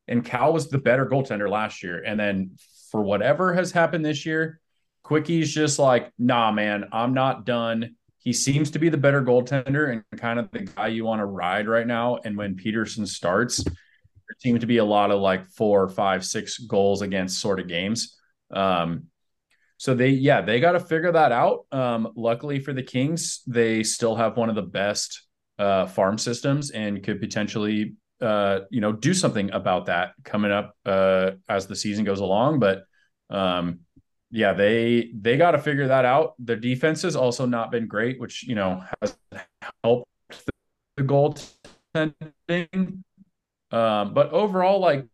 and Cal was the better goaltender last year. And then for whatever has happened this year, Quickie's just like, nah, man, I'm not done. He seems to be the better goaltender and kind of the guy you want to ride right now. And when Petersen starts, there seems to be a lot of like four, five, six goals against sort of games. Um, so they, yeah, they got to figure that out. Um, luckily for the Kings, they still have one of the best uh, farm systems and could potentially uh, you know, do something about that coming up uh, as the season goes along. But um, yeah, they they got to figure that out. Their defense has also not been great, which you know has helped the goaltending. Um, but overall, like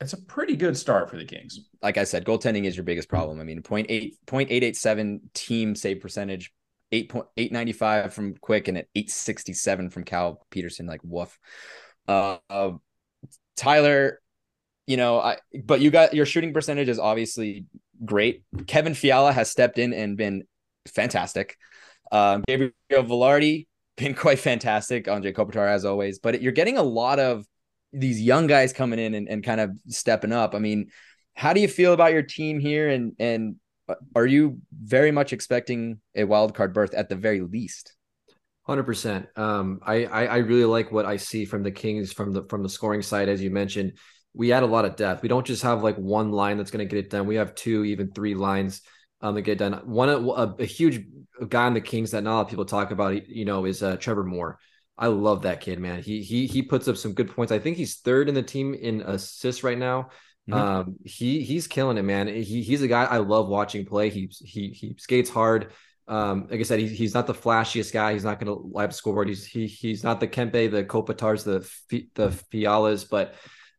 it's a pretty good start for the Kings. Like I said, goaltending is your biggest problem. I mean, 0.8, 0.887 team save percentage 8.895 from Quick and at 867 from Cal Petersen. Like woof. Uh, uh, Tyler, you know, I but you got your shooting percentage is obviously great. Kevin Fiala has stepped in and been fantastic. Um, Gabriel Vilardi been [laughs] quite fantastic. Andre Kopitar as always, but you're getting a lot of these young guys coming in and, and kind of stepping up. I mean, how do you feel about your team here and and are you very much expecting a wild card berth at the very least? Hundred um, percent. I, I really like what I see from the Kings from the from the scoring side, as you mentioned. We add a lot of depth. We don't just have like one line that's going to get it done. We have two, even three lines um, to get done. One a, a, huge guy on the Kings that not a lot of people talk about, you know, is uh, Trevor Moore. I love that kid, man. He he he puts up some good points. I think he's third in the team in assists right now. Mm-hmm. Um, he he's killing it, man. He he's a guy I love watching play. He he he skates hard. Um, like I said, he, he's not the flashiest guy. He's not going to light live scoreboard. He's he he's not the Kempe, the Kopitars, the the Fialas, but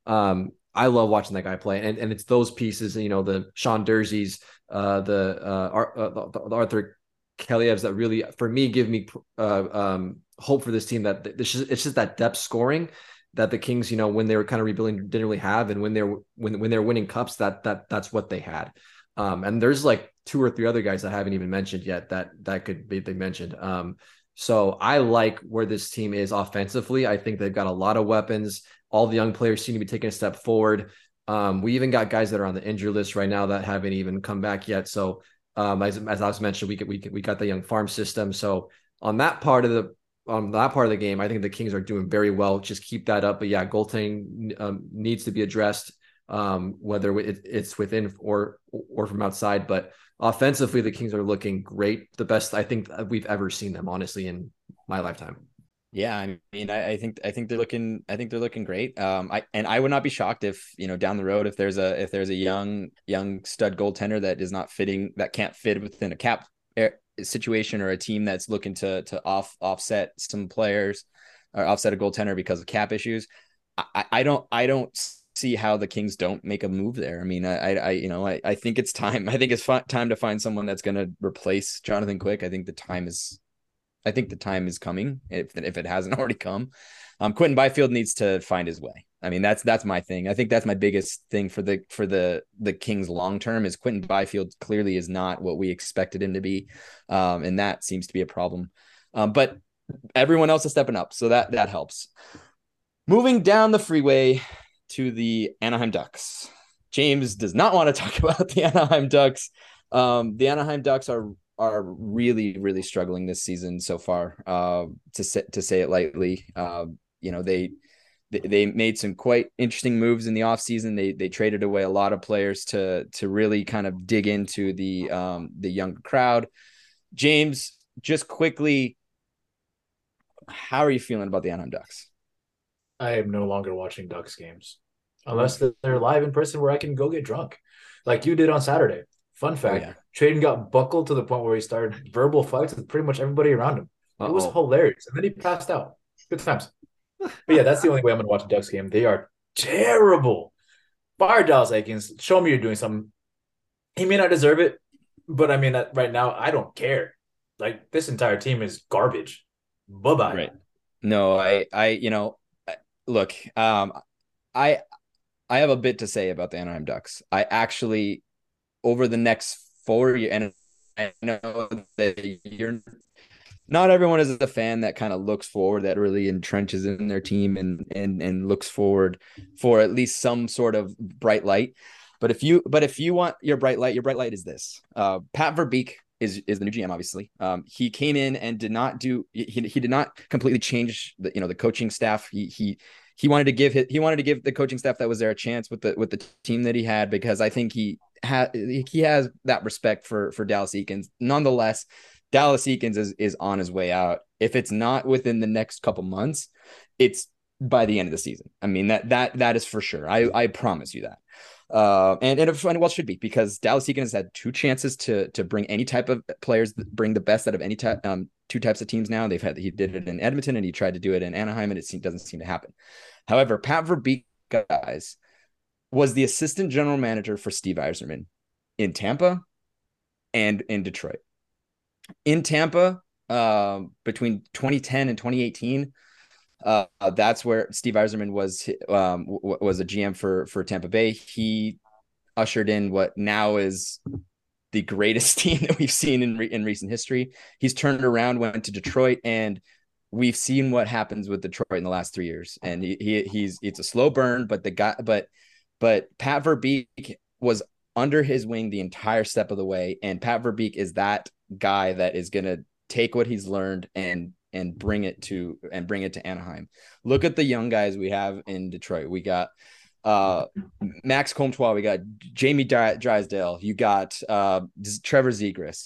um, I love watching that guy play. And and it's those pieces, you know, the Sean Durzi's, uh, the uh, Ar- uh the, the Arthur Kaliyevs that really, for me, give me uh, um, hope for this team. That this is, it's just that depth scoring that the Kings, you know, when they were kind of rebuilding, didn't really have, and when they're when when they're winning cups, that that that's what they had. Um, and there's like two or three other guys I haven't even mentioned yet that that could be mentioned. Um, so I like where this team is offensively. I think they've got a lot of weapons. All the young players seem to be taking a step forward. Um, we even got guys that are on the injury list right now that haven't even come back yet. So um, as as I was mentioned, we we we got the young farm system. So on that part of the on that part of the game, I think the Kings are doing very well. Just keep that up. But yeah, goaltending um, needs to be addressed, um, whether it, it's within or or from outside. But offensively, the Kings are looking great. The best I think we've ever seen them, honestly, in my lifetime. Yeah, I mean, I, I, think I think they're looking I think they're looking great. Um, I and I would not be shocked if you know down the road if there's a if there's a young young stud goaltender that is not fitting that can't fit within a cap situation or a team that's looking to to off offset some players or offset a goaltender because of cap issues. I, I don't I don't see how the Kings don't make a move there. I mean, I, I, you know, I, I think it's time. I think it's time to find someone that's going to replace Jonathan Quick. I think the time is, I think the time is coming. If if it hasn't [laughs] already come, um, Quinton Byfield needs to find his way. I mean, that's that's my thing. I think that's my biggest thing for the for the the Kings long term is Quinton Byfield clearly is not what we expected him to be, um, and that seems to be a problem. Um, but everyone else is stepping up, so that that helps. Moving down the freeway to the Anaheim Ducks. James does not want to [laughs] talk about the Anaheim Ducks. Um, the Anaheim Ducks are are really really struggling this season so far. Uh, to say, to say it lightly, uh, you know they they made some quite interesting moves in the offseason. They they traded away a lot of players to to really kind of dig into the um, the younger crowd. James, just quickly, how are you feeling about the Anaheim Ducks? I am no longer watching Ducks games unless they're live in person where I can go get drunk, like you did on Saturday. Fun oh, fact: oh, yeah. Tradon got buckled to the point where he started verbal fights with pretty much everybody around him. Uh-oh. It was hilarious, and then he passed out. Good times. But yeah, that's the only way I'm going to watch a Ducks game. They are terrible. Fire Dallas Eakins. Show me you're doing something. He may not deserve it, but I mean, right now, I don't care. Like this entire team is garbage. Bye bye. Right. No, I, I, you know, look, um, I I have a bit to say about the Anaheim Ducks. I actually over the next four years, and I know that you're not everyone is a fan that kind of looks forward, that really entrenches in their team and and and looks forward for at least some sort of bright light. But if you but if you want your bright light, your bright light is this. Uh, Pat Verbeek is is the new GM. Obviously, um, he came in and did not do he, he did not completely change the you know the coaching staff. He he he wanted to give his, he wanted to give the coaching staff that was there a chance with the with the team that he had because I think he had he has that respect for for Dallas Eakins. Nonetheless, Dallas Eakins is is on his way out. If it's not within the next couple months, it's by the end of the season. I mean that that that is for sure. I I promise you that. Uh, and and, and well should be because Dallas Eakins has had two chances to to bring any type of players, bring the best out of any type, um, two types of teams. Now they've had he did it in Edmonton and he tried to do it in Anaheim, and it seem, doesn't seem to happen. However, Pat Verbeek guys was the assistant general manager for Steve Yzerman in Tampa and in Detroit. In Tampa, uh, between 2010 and 2018 uh, that's where Steve Yzerman was um, w- was a GM for for Tampa Bay. He ushered in what now is the greatest [laughs] team that we've seen in re- in recent history. He's turned around, went to Detroit, and we've seen what happens with Detroit in the last three years. And he, he he's it's a slow burn, but the guy, but but Pat Verbeek was under his wing the entire step of the way, and Pat Verbeek is that guy that is gonna take what he's learned and and bring it to and bring it to Anaheim. Look at the young guys we have in Detroit. We got uh Max Comtois, we got Jamie Drysdale, you got uh Trevor Zegras,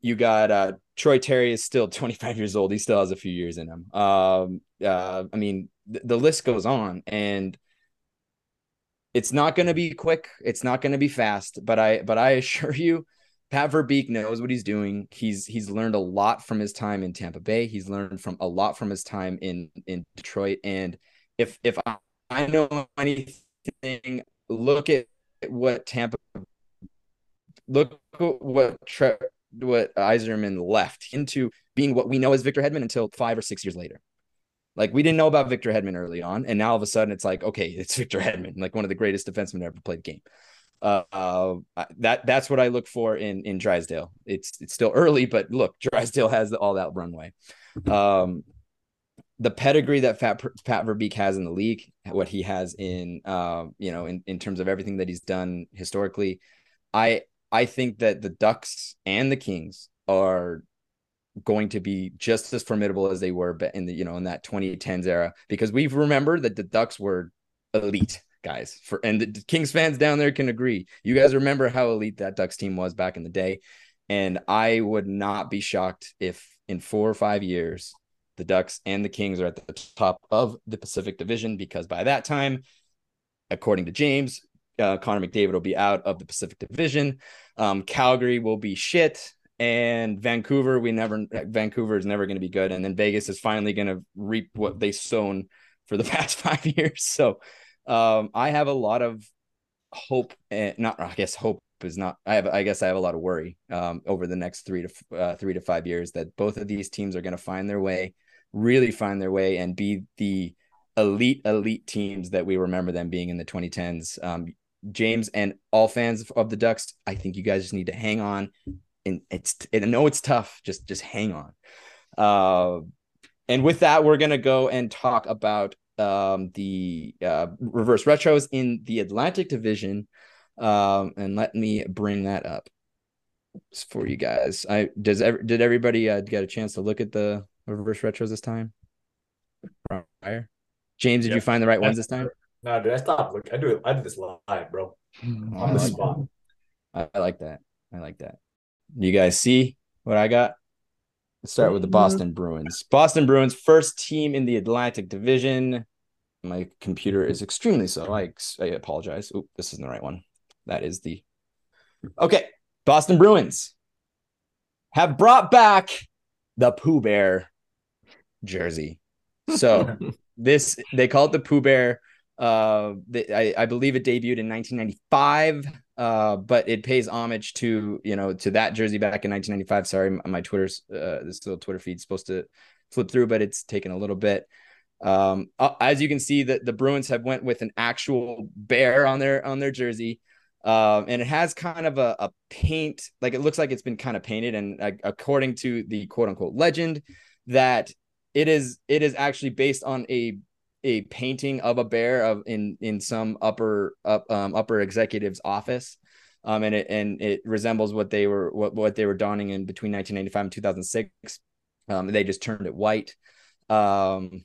you got uh Troy Terry is still [laughs] 25 years old. He still has a few years in him. Um uh I mean th- the list goes on and it's not going to be quick. It's not going to be fast, but I but I [laughs] assure you, Pat Verbeek knows what he's doing. He's he's learned a lot from his time in Tampa Bay. He's learned from a lot from his time in in Detroit. And if if I, I know anything, look at what Tampa look at what Tre, what Yzerman left into being what we know as Victor Hedman until five or six years later. Like we didn't know about Victor Hedman early on, and now all of a sudden it's like, okay, it's Victor Hedman, like one of the greatest defensemen ever played game. Uh, uh, that that's what I look for in in Drysdale. It's it's still early, but look, [laughs] Drysdale has all that runway. Um, the pedigree that Pat, Pat Verbeek has in the league, what he has in, uh, you know, in, in terms of everything that he's done historically, I I think that the Ducks and the Kings are going to be just as formidable as they were in the you know in that 2010s era because we've remembered that the Ducks were elite guys for and the Kings fans down there can agree. You guys remember how elite that Ducks team was back in the day and I would not be shocked if in 4 or 5 years the Ducks and the Kings are at the top of the Pacific Division because by that time according to James uh, Connor McDavid will be out of the Pacific Division. Um, Calgary will be shit and Vancouver, we never Vancouver is never going to be good, and then Vegas is finally going to reap what they sown for the [laughs] past five years. So um, I have a lot of hope, and not I guess hope is not. I have I guess I have a lot of worry um, over the next three to uh, three to five years that both of these teams are going to find their way, really find their way, and be the elite elite teams that we remember them being in the 2010s. Um, James and all fans of the Ducks, I think you guys just need to hang on and it's and I know it's tough. Just just hang on. Uh, and with that, we're gonna go and talk about um, the uh, reverse retros in the Atlantic Division. Um, and let me bring that up for you guys. I does ever did everybody uh, get a chance to look at the reverse retros this time? Prior, James, did you find the right ones this time? [laughs] No, dude, I stopped. Look, I do it. I did this live, bro, on the spot. I like that. I like that. You guys see what I got? Let's start with the Boston Bruins. Boston Bruins, first team in the Atlantic Division. My computer is extremely slow. I, I apologize. Oh, this isn't the right one. That is the. Okay. Boston Bruins have brought back the Pooh Bear jersey. So [laughs] this, they call it the Pooh Bear. Uh, I, I believe it debuted in 1995. Uh, but it pays homage to you know to that jersey back in 1995. Sorry, my Twitter's uh, this little Twitter feed's supposed to flip through, but it's taken a little bit. Um, uh, as you can see, that the Bruins have went with an actual bear on their on their jersey, um, and it has kind of a, a paint like it looks like it's been kind of painted. And uh, according to the quote unquote legend, that it is it is actually based on a a painting of a bear of in in some upper up um, upper executive's office. Um and it and it resembles what they were what what they were donning in between 1995 and 2006 um they just turned it white. Um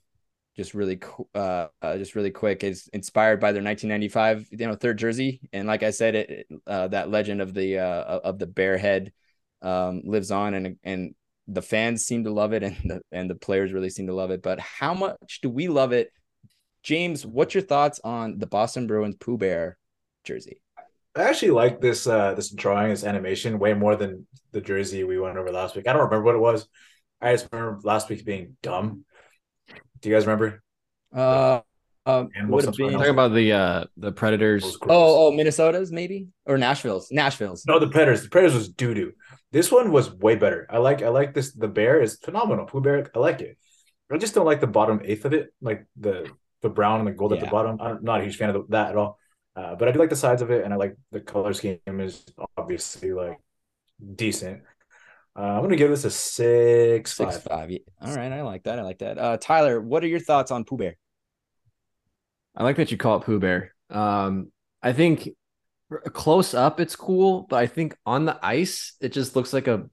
just really uh, uh, just really quick is inspired by their 1995 you know third jersey and like i said it uh, that legend of the uh of the bear head um lives on and and the fans seem to love it and the and the players really seem to love it but how much do we love it James, what's your thoughts on the Boston Bruins Pooh Bear jersey? I actually like this uh this drawing, this animation, way more than the jersey we went over last week. I don't remember what it was. I just remember last week being dumb. Do you guys remember? Uh, um, would have been talking about the uh the Predators. Oh, oh, Minnesota's maybe or Nashville's. Nashville's. No, the Predators. The Predators was doo doo. This one was way better. I like I like this. The bear is phenomenal. Pooh Bear, I like it. I just don't like the bottom eighth of it, like the the brown and the gold yeah. at the bottom. I'm not a huge fan of the, that at all. Uh, but I do like the sides of it, and I like the color scheme is obviously like decent. Uh, I'm gonna give this a six, six five. five. All right, I like that. I like that. Uh, Tyler, what are your thoughts on Pooh Bear? I like that you call it Pooh Bear. Um, I think close up it's cool, but I think on the ice it just looks like a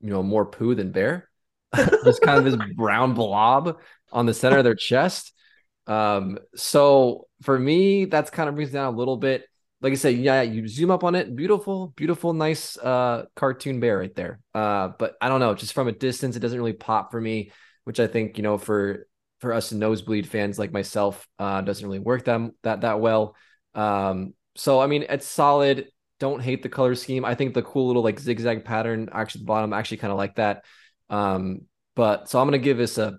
you know more poo than bear. [laughs] just kind of this [laughs] brown blob on the center of their chest. Um, so for me, that's kind of brings down a little bit. Like I said, yeah, you zoom up on it, beautiful, beautiful, nice uh cartoon bear right there. Uh, but I don't know, just from a distance, it doesn't really pop for me, which I think, you know, for for us nosebleed fans like myself, uh, doesn't really work them that that well. Um, so I mean, it's solid. Don't hate the color scheme. I think the cool little like zigzag pattern actually the bottom actually kind of like that. Um, but so I'm gonna give this a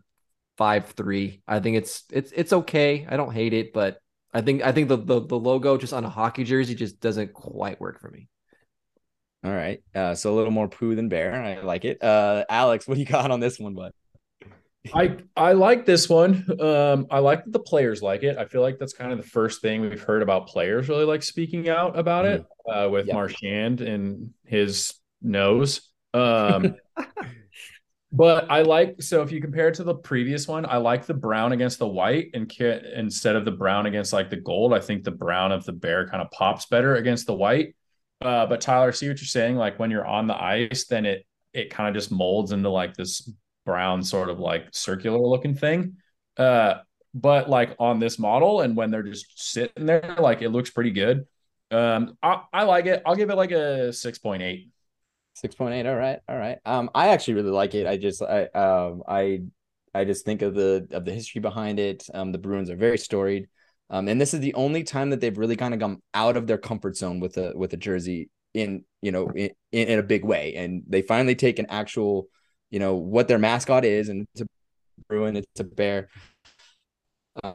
five three. I think it's it's it's okay. I don't hate it, but I think I think the the, the logo just on a hockey jersey just doesn't quite work for me. All right. Uh, so a little more poo than bear. I like it. Uh, Alex, what do you got on this one, bud? I I like this one. Um, I like that the players like it. I feel like that's kind of the first thing we've heard about players really like speaking out about it mm-hmm. uh, with yep. Marchand and his nose. Um, [laughs] But I like so if you compare it to the previous one, I like the brown against the white and instead of the brown against like the gold. I think the brown of the bear kind of pops better against the white. Uh, but Tyler, see what you're saying? Like when you're on the ice, then it it kind of just molds into like this brown sort of like circular looking thing. Uh, but like on this model and when they're just sitting there, like it looks pretty good. Um, I, I like it. I'll give it like a six point eight. Six point eight. All right, all right. Um, I actually really like it. I just, I, um, I, I just think of the of the history behind it. Um, the Bruins are very storied. Um, and this is the only time that they've really kind of come out of their comfort zone with a with a jersey in you know in, in a big way, and they finally take an actual, you know, what their mascot is, and it's a Bruin, it's a bear.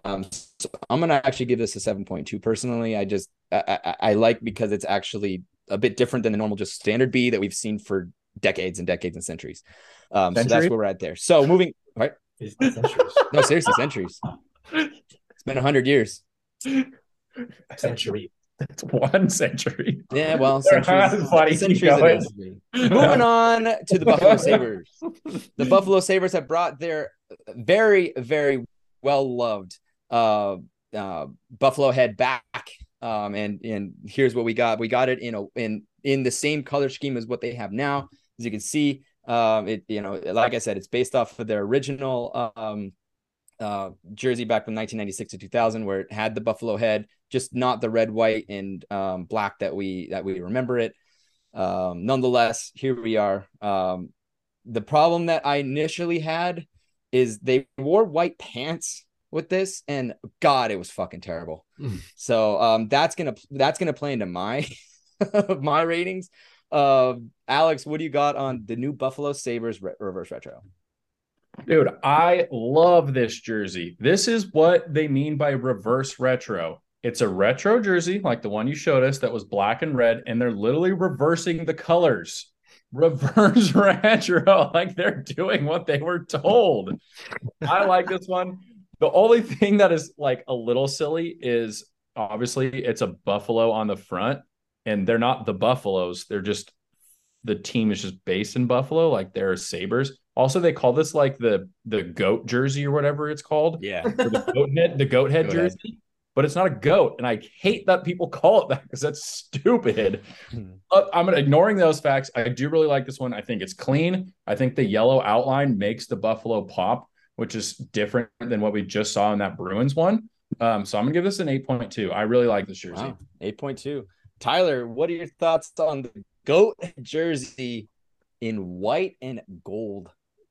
Um, so I'm gonna actually give this a seven point two. Personally, I just I, I, I like because it's actually a bit different than the normal just standard B that we've seen for decades and decades and centuries. Um, so that's where we're at there. So moving right. no, seriously, centuries. It's been a hundred years. Century. It's one century. Yeah, well, centuries. Funny, centuries Moving on to the Buffalo Sabres. The Buffalo Sabres have brought their very, very well loved uh, uh, Buffalo head back um, and and here's what we got. We got it in a in in the same color scheme as what they have now. As you can see, um, it you know, like I said, it's based off of their original um, uh, jersey back from 1996 to 2000, where it had the buffalo head, just not the red, white, and um, black that we that we remember it. Um, nonetheless, here we are. Um, the problem that I initially had is they wore white pants with this, and God, it was fucking terrible. Mm. So um, that's gonna that's gonna play into my [laughs] my ratings. Uh, Alex, what do you got on the new Buffalo Sabres re- reverse retro? Dude, I love this jersey. This is what they mean by reverse retro. It's a retro jersey like the one you showed us that was black and red, and they're literally reversing the colors. [laughs] Reverse [laughs] retro, like they're doing what they were told. I like this one. The only thing that is like a little silly is obviously it's a buffalo on the front, and they're not the buffaloes. They're just the team is just based in Buffalo, like they're Sabres. Also, they call this like the the goat jersey or whatever it's called. Yeah, the goat head, the goat head goat jersey. Head. But it's not a goat, and I hate that people [laughs] call it that because that's stupid. Hmm. I'm ignoring those facts. I do really like this one. I think it's clean. I think the yellow outline makes the buffalo pop which is different than what we just saw in that Bruins one. Um, so I'm gonna give this an 8.2. I really like this jersey. Wow, 8.2. Tyler, what are your thoughts on the goat jersey in white and gold?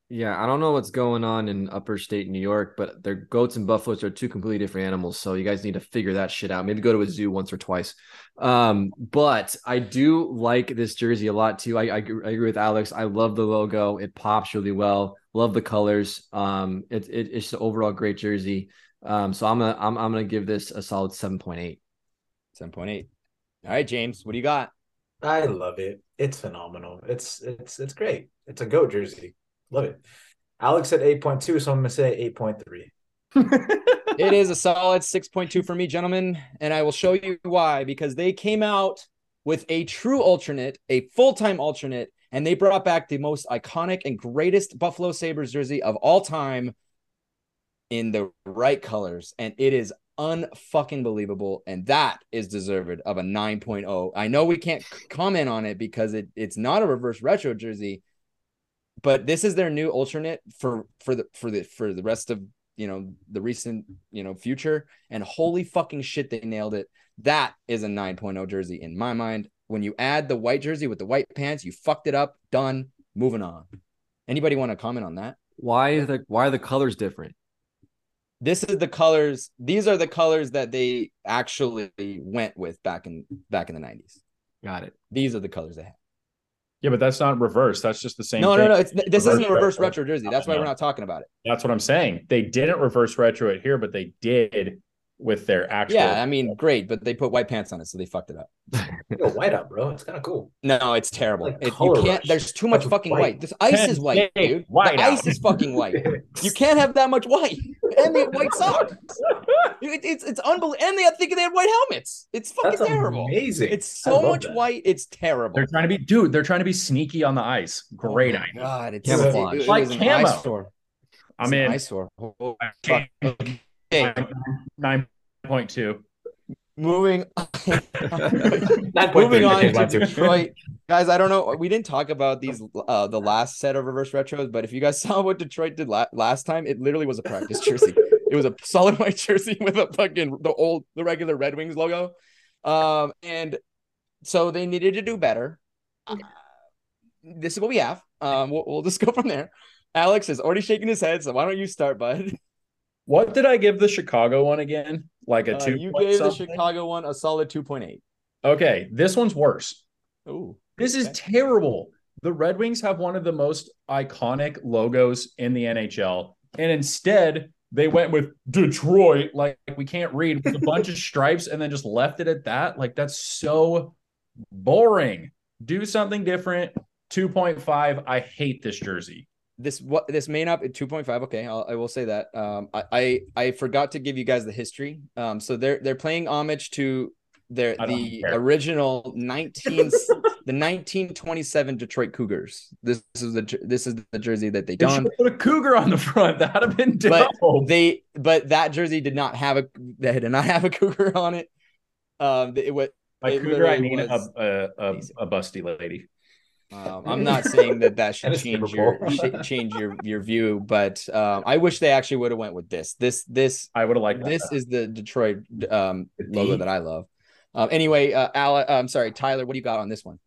Yeah, I don't know what's going on in upper state New York, but their goats and buffaloes are two completely different animals. So you guys need to figure that shit out. Maybe go to a zoo once or twice. Um, but I do like this jersey a lot too. I, I, I agree with Alex. I love the logo. It pops really well. Love the colors. Um, it, it it's an overall great jersey. Um, so I'm gonna I'm I'm gonna give this a solid seven point eight. Seven point eight. All right, James, what do you got? I love it. It's phenomenal. It's it's it's great. It's a goat jersey. Love it. Alex said eight point two, so I'm gonna say eight point three. [laughs] it is a solid 6.2 for me, gentlemen. And I will show you why. Because they came out with a true alternate, a full time alternate and they brought back the most iconic and greatest Buffalo Sabres jersey of all time in the right colors. And it is unfucking believable. And that is deserved of a 9.0. I know we can't comment on it because it, it's not a reverse retro jersey, but this is their new alternate for for the for the for the rest of you know the recent you know future. And holy fucking shit they nailed it. That is a 9.0 jersey in my mind. When you add the white jersey with the white pants you fucked it up. Done. Moving on. Anybody want to comment on that? Why is the why are the colors different? This is the colors these are the colors that they actually went with back in back in the 90s got it. These are the colors they had yeah, but that's not reverse. That's just the same. No, thing. no, no. It's, this reverse isn't a reverse retro, retro jersey. That's why no. we're not talking about it. That's what I'm saying. They didn't reverse retro it here, but they did with their actual. Yeah, I mean, great, but they put white pants on it, so they fucked it up. Yo, white up, bro. It's kind of cool. No, it's terrible. Like it, you can't. Rush. There's too much That's fucking white. white. This ice is white, dude. White the out. ice is fucking white. [laughs] you can't have that much white, and they have white socks. it, it's it's unbelievable, and they I think they had white helmets. It's fucking That's terrible. Amazing. It's so much that. white. It's terrible. They're trying to be, dude. They're trying to be sneaky on the ice. Oh great oh idea. God, it's camouflage. It, it, like camo. I'm in. Eyesore. Oh, okay. Nine point two. Moving, [laughs] moving on to Detroit, guys. I don't know. We didn't talk about these uh, the last set of reverse retros, but if you guys [laughs] saw what Detroit did la- last time, it literally was a practice [laughs] jersey. it was a solid white jersey with a fucking the old the regular Red Wings logo, um, and so they needed to do better. Uh, this is what we have. Um, we'll, we'll just go from there. Alex is already shaking his head, so why don't you start, bud? What did I give the Chicago one again? Like a uh, two. You gave something? the Chicago one a solid two point eight. Okay, this one's worse. Ooh, this okay. is terrible. The Red Wings have one of the most iconic logos in the NHL, and instead they went with Detroit. Like we can't read with a bunch of [laughs] stripes, and then just left it at that. Like that's so boring. Do something different. Two point five. I hate this jersey this what this may not be 2.5 okay I'll, I will say that um I, I, I forgot to give you guys the history um so they're they're playing homage to their the care. original 19 [laughs] the 1927 Detroit Cougars. This, this is the this is the jersey that they, done put a cougar on the front. [laughs] That'd have been dope. but they but that jersey did not have a they did not have a cougar on it. Um it was by cougar I mean a, a, a, a busty lady um, I'm not saying that that should change your change your your view, but um, I wish they actually would have went with this. This this I would have liked. This is the Detroit um, logo that I love. Um, anyway, uh, Al, uh, I'm sorry, Tyler. What do you got on this one?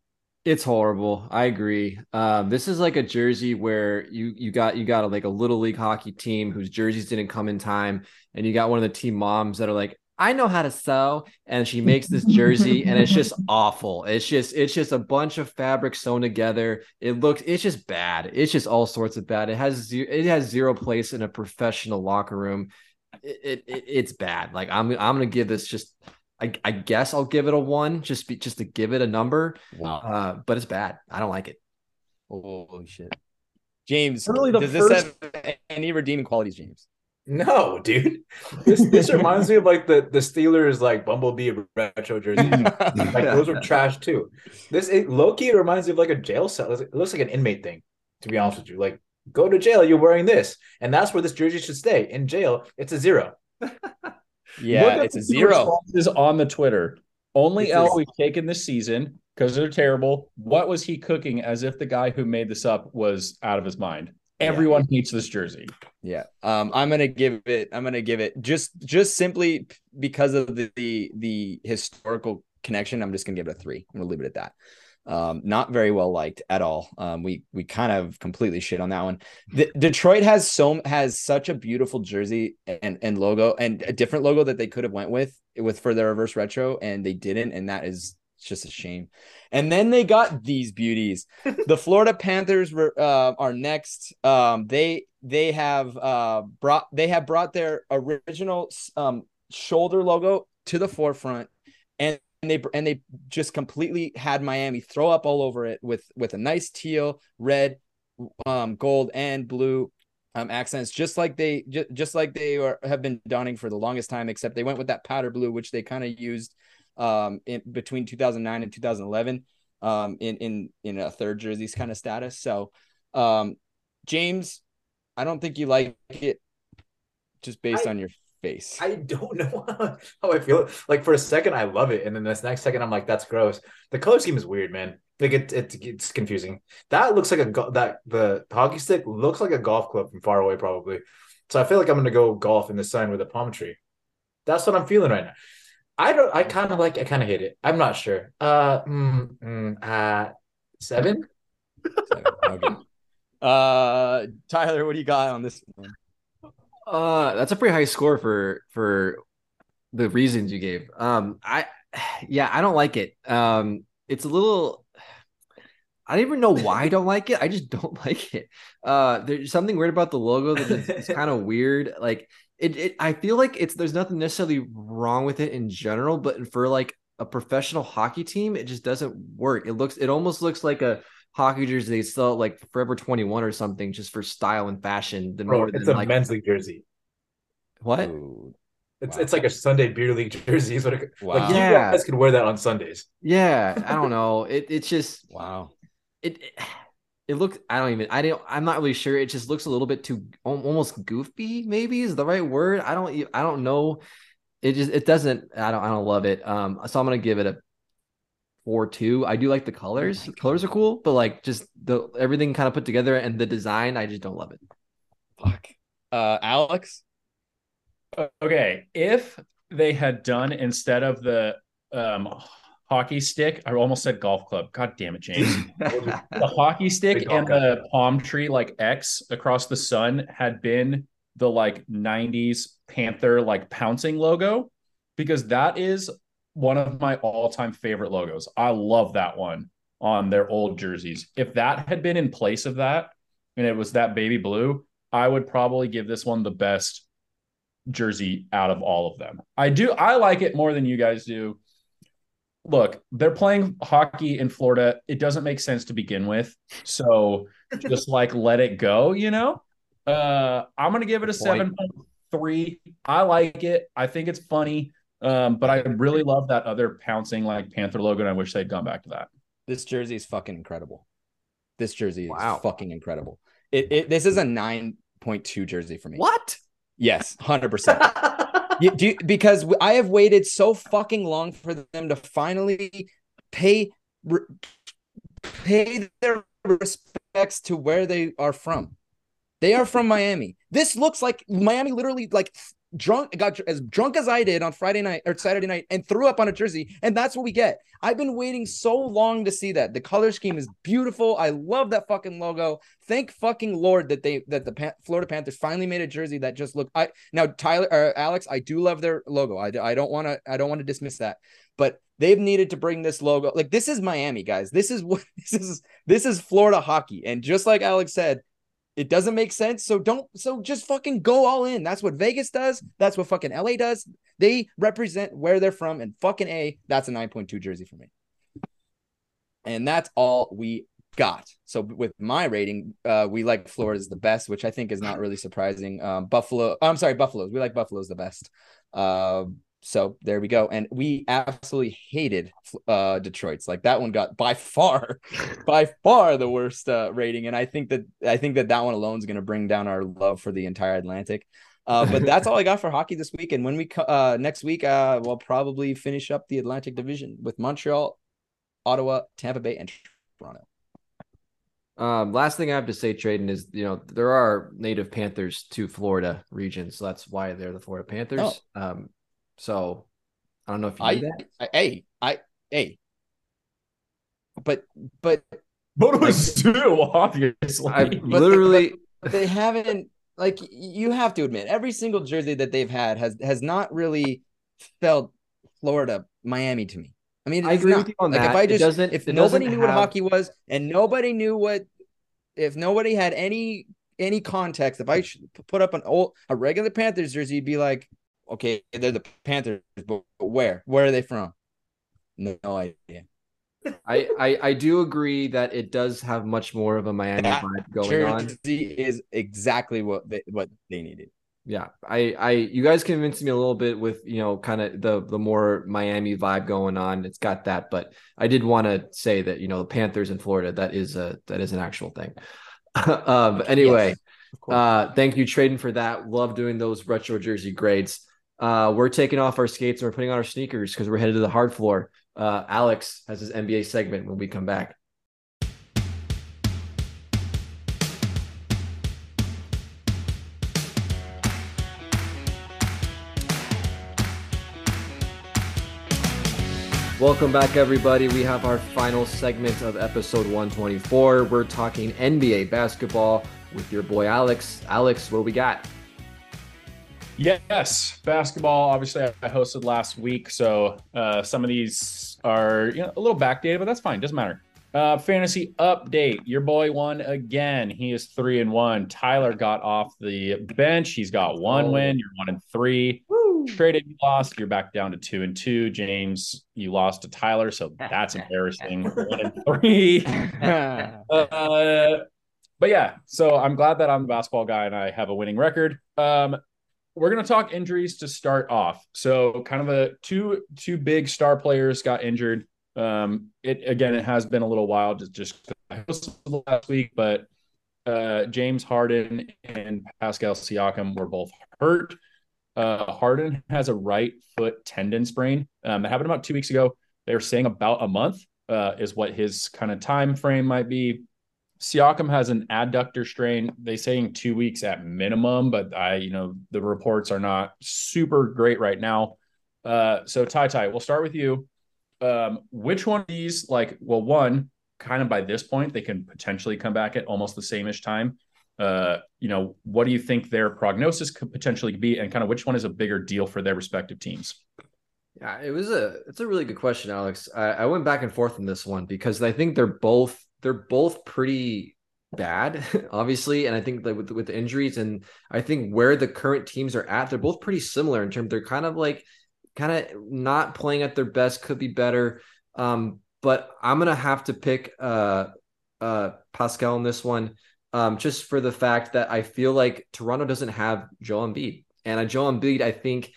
It's horrible. I agree. Um, this is like a jersey where you you got you got a, like a little league hockey team whose jerseys didn't come in time, and you got one of the team moms that are like, I know how to sew. And she [laughs] makes this jersey and it's just awful. It's just, it's just a bunch of fabric sewn together. It looks, it's just bad. It's just all sorts of bad. It has, it has zero place in a professional locker room. It, it, it's bad. Like I'm, I'm going to give this just, I, I guess I'll give it a one just be, just to give it a number. Wow. Uh, but it's bad. I don't like it. Holy shit. James, does this have any redeeming qualities, James? No, dude. This this reminds me of like the the Steelers like Bumblebee retro jersey. [laughs] like those were trash too. This it, low key reminds me of like a jail cell. It looks like an inmate thing. To be honest with you, like go to jail, you're wearing this, and that's where this jersey should stay. In jail, it's a zero. [laughs] yeah, it's a zero. Is on the Twitter. Only L we've taken this season because they're terrible. What was he cooking? As if the guy who made this up was out of his mind. Everyone yeah. hates this jersey. Yeah. Um, I'm gonna give it. I'm gonna give it just just simply because of the the, the historical connection. I'm just gonna give it a three. I'm gonna leave it at that. Um, not very well liked at all. Um, we we kind of completely shit on that one. The, Detroit has so has such a beautiful jersey and and logo and a different logo that they could have went with with for their reverse retro and they didn't, and that is it's just a shame. And then they got these beauties. the [laughs] Florida Panthers were uh, are next. Um, they they have uh, brought they have brought their original um, shoulder logo to the forefront, and they and they just completely had Miami throw up all over it with with a nice teal, red, um, gold, and blue um, accents, just like they just, just like they are, have been donning for the longest time. Except they went with that powder blue, which they kind of used um, in between 2009 and 2011 um, in in in a third jerseys kind of status. So, um, James, I don't think you like it just based I, on your face. I don't know [laughs] how I feel. Like for a second, I love it, and then this next second, I'm like, that's gross. The color scheme is weird, man. Like it, it it's confusing. That looks like a go- that the hockey stick looks like a golf club from far away, probably. So I feel like I'm gonna go golf in the sun with a palm tree. That's what I'm feeling right now. I don't. I kind of like. I kind of hate it. I'm not sure. Uh, mm, mm, uh seven. seven. Okay. Uh, Tyler, what do you got on this one? Uh, that's a pretty high score for for the reasons you gave. Um, I yeah, I don't like it. Um, it's a little. I don't even know why I don't [laughs] like it. I just don't [laughs] like it. Uh, there's something weird about the logo that is it's kind of weird. Like it, it, I feel like it's there's nothing necessarily wrong with it in general, but for like a professional hockey team, it just doesn't work. It looks, it almost looks like a hockey jersey they sell like Forever 21 or something just for style and fashion. Than Bro, it's than a like, men's league jersey. What? Ooh. It's wow. it's like a Sunday beer league [laughs] jersey. So it, wow. Like yeah. you guys could wear that on Sundays. Yeah, I don't know. It it's just wow. It, it it looks. I don't even. I don't. I'm not really sure. It just looks a little bit too almost goofy. Maybe is the right word. I don't. I don't know. It just. It doesn't. I don't. I don't love it. Um. So I'm gonna give it a four two. I do like the colors. The colors are cool, but like just the everything kind of put together and the design, I just don't love it. Fuck. Uh, Alex. Okay, if they had done instead of the um hockey stick, I almost said golf club. God damn it, James. [laughs] the hockey stick and the palm tree like X across the sun had been the like 90s Panther like pouncing logo because that is one of my all-time favorite logos. I love that one on their old jerseys. If that had been in place of that and it was that baby blue, I would probably give this one the best jersey out of all of them. I do I like it more than you guys do. Look, they're playing hockey in Florida. It doesn't make sense to begin with. So [laughs] just like let it go, you know? Uh I'm going to give it a 7.3. I like it. I think it's funny. Um, but I really love that other pouncing like Panther logo, and I wish they'd gone back to that. This jersey is fucking incredible. This jersey is wow. fucking incredible. It, it this is a nine point two jersey for me. What? Yes, [laughs] hundred percent. Because I have waited so fucking long for them to finally pay pay their respects to where they are from. They are from Miami. This looks like Miami literally like drunk got as drunk as I did on Friday night or Saturday night and threw up on a jersey and that's what we get. I've been waiting so long to see that. The color scheme is beautiful. I love that fucking logo. Thank fucking lord that they that the Pan- Florida Panthers finally made a jersey that just looked I now Tyler or Alex, I do love their logo. I, I don't want to I don't want to dismiss that. But they've needed to bring this logo. Like this is Miami, guys. This is what [laughs] this is this is Florida hockey. And just like Alex said, it doesn't make sense. So don't so just fucking go all in. That's what Vegas does. That's what fucking LA does. They represent where they're from and fucking A, that's a 9.2 jersey for me. And that's all we got. So with my rating, uh, we like Florida's the best, which I think is not really surprising. Um, Buffalo, I'm sorry, Buffalo's. We like Buffalo's the best. Uh, so there we go. And we absolutely hated uh, Detroit's. Like that one got by far, [laughs] by far the worst uh, rating. And I think that I think that that one alone is going to bring down our love for the entire Atlantic. Uh, but that's all I got for hockey this week. And when we uh, next week, uh, we'll probably finish up the Atlantic Division with Montreal, Ottawa, Tampa Bay, and Toronto. Um, last thing I have to say, Tradon, is you know there are native Panthers to Florida region, so that's why they're the Florida Panthers. Oh. Um, so I don't know if you I, that. I, hey, I, hey, but, but, but it was two, obviously. I [laughs] literally, [laughs] but, they haven't, like, you have to admit, every single jersey that they've had has, has not really felt Florida, Miami to me. I mean, I agree not, with you on like that. If I just, doesn't, if nobody knew have... what hockey was and nobody knew what, if nobody had any any context, if I put up an old a regular Panthers jersey, you'd be like, okay, they're the Panthers, but where? Where are they from? No, no idea. I, I I do agree that it does have much more of a Miami that vibe going on. Is exactly what they, what they needed. Yeah, I I you guys convinced me a little bit with you know kind of the the more Miami vibe going on. It's got that, but I did want to say that you know the Panthers in Florida that is a that is an actual thing. [laughs] um. Anyway, yes, uh, thank you, Tradon, for that. Love doing those retro jersey grades. Uh, we're taking off our skates and we're putting on our sneakers because we're headed to the hard floor. Uh, Alex has his NBA segment when we come back. Welcome back, everybody. We have our final segment of episode 124. We're talking NBA basketball with your boy Alex. Alex, what we got? Yes, basketball. Obviously, I hosted last week, so uh, some of these are you know, a little backdated, but that's fine. Doesn't matter. Uh, fantasy update. Your boy won again. He is three and one. Tyler got off the bench. He's got one oh. win. You're one and three. Woo. Traded, you lost. You're back down to two and two. James, you lost to Tyler, so that's [laughs] embarrassing. one and three. [laughs] [laughs] uh, but yeah, so I'm glad that I'm the basketball guy and I have a winning record. Um, we're going to talk injuries to start off. So, kind of a two two big star players got injured. Um, it again, it has been a little while just last week, but uh, James Harden and Pascal Siakam were both hurt. Uh, Harden has a right foot tendon sprain. Um, that happened about two weeks ago. They were saying about a month uh, is what his kind of time frame might be. Siakam has an adductor strain. They saying two weeks at minimum, but I, you know, the reports are not super great right now. Uh, so Ty Ty, we'll start with you. Um, which one of these, like, well, one, kind of by this point, they can potentially come back at almost the same ish time. Uh, you know, what do you think their prognosis could potentially be, and kind of which one is a bigger deal for their respective teams? Yeah, it was a it's a really good question, Alex. I, I went back and forth on this one because I think they're both they're both pretty bad, [laughs] obviously. And I think that with with injuries and I think where the current teams are at, they're both pretty similar in terms. They're kind of like kind of not playing at their best, could be better. Um, but I'm gonna have to pick uh uh Pascal in this one, um, just for the fact that I feel like Toronto doesn't have Joel Embiid, and uh, Joel Embiid, I think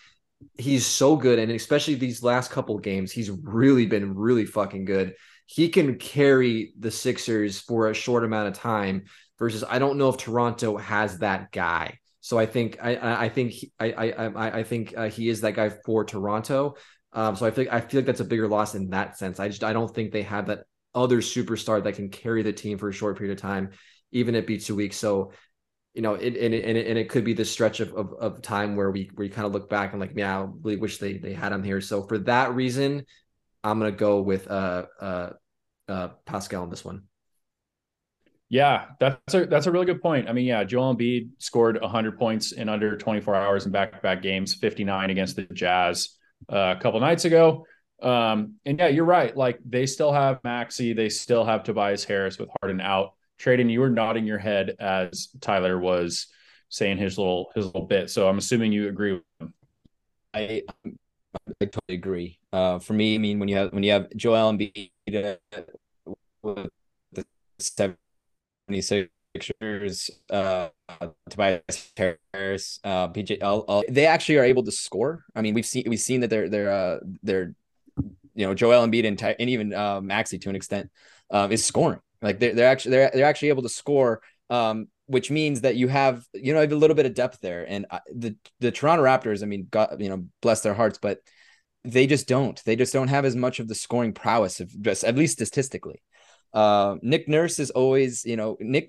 he's so good, and especially these last couple games, he's really been really fucking good he can carry the Sixers for a short amount of time. Versus, I don't know if Toronto has that guy. So I think I I think he, I I I think uh, he is that guy for Toronto. Um, so I feel I feel like that's a bigger loss in that sense. I just I don't think they have that other superstar that can carry the team for a short period of time, even at be two weeks. So you know, it and it, and it, and it could be this stretch of, of, of time where we we kind of look back and like, yeah, I really wish they they had him here. So for that reason, I'm gonna go with uh uh uh Pascal on this one. Yeah, that's a that's a really good point. I mean, yeah, Joel Embiid scored 100 points in under 24 hours in back-to-back games, 59 against the Jazz uh, a couple nights ago. Um, and yeah, you're right. Like they still have Maxey, they still have Tobias Harris with Harden out. Tradon, you were nodding your head as Tyler was saying his little his little bit. So I'm assuming you agree. With him. I I totally agree. Uh, for me, I mean, when you have when you have Joel Embiid uh, with the 76ers, uh, Tobias Harris, uh, PJ, they actually are able to score. I mean, we've seen we've seen that they're they're uh, they're you know Joel Embiid and, and even uh, Maxey to an extent um, is scoring. Like they're they're actually they're they're actually able to score. Um, which means that you have you know have a little bit of depth there. And the the Toronto Raptors, I mean, God, you know, bless their hearts, but they just don't. They just don't have as much of the scoring prowess of just at least statistically. Uh, Nick Nurse is always, you know, Nick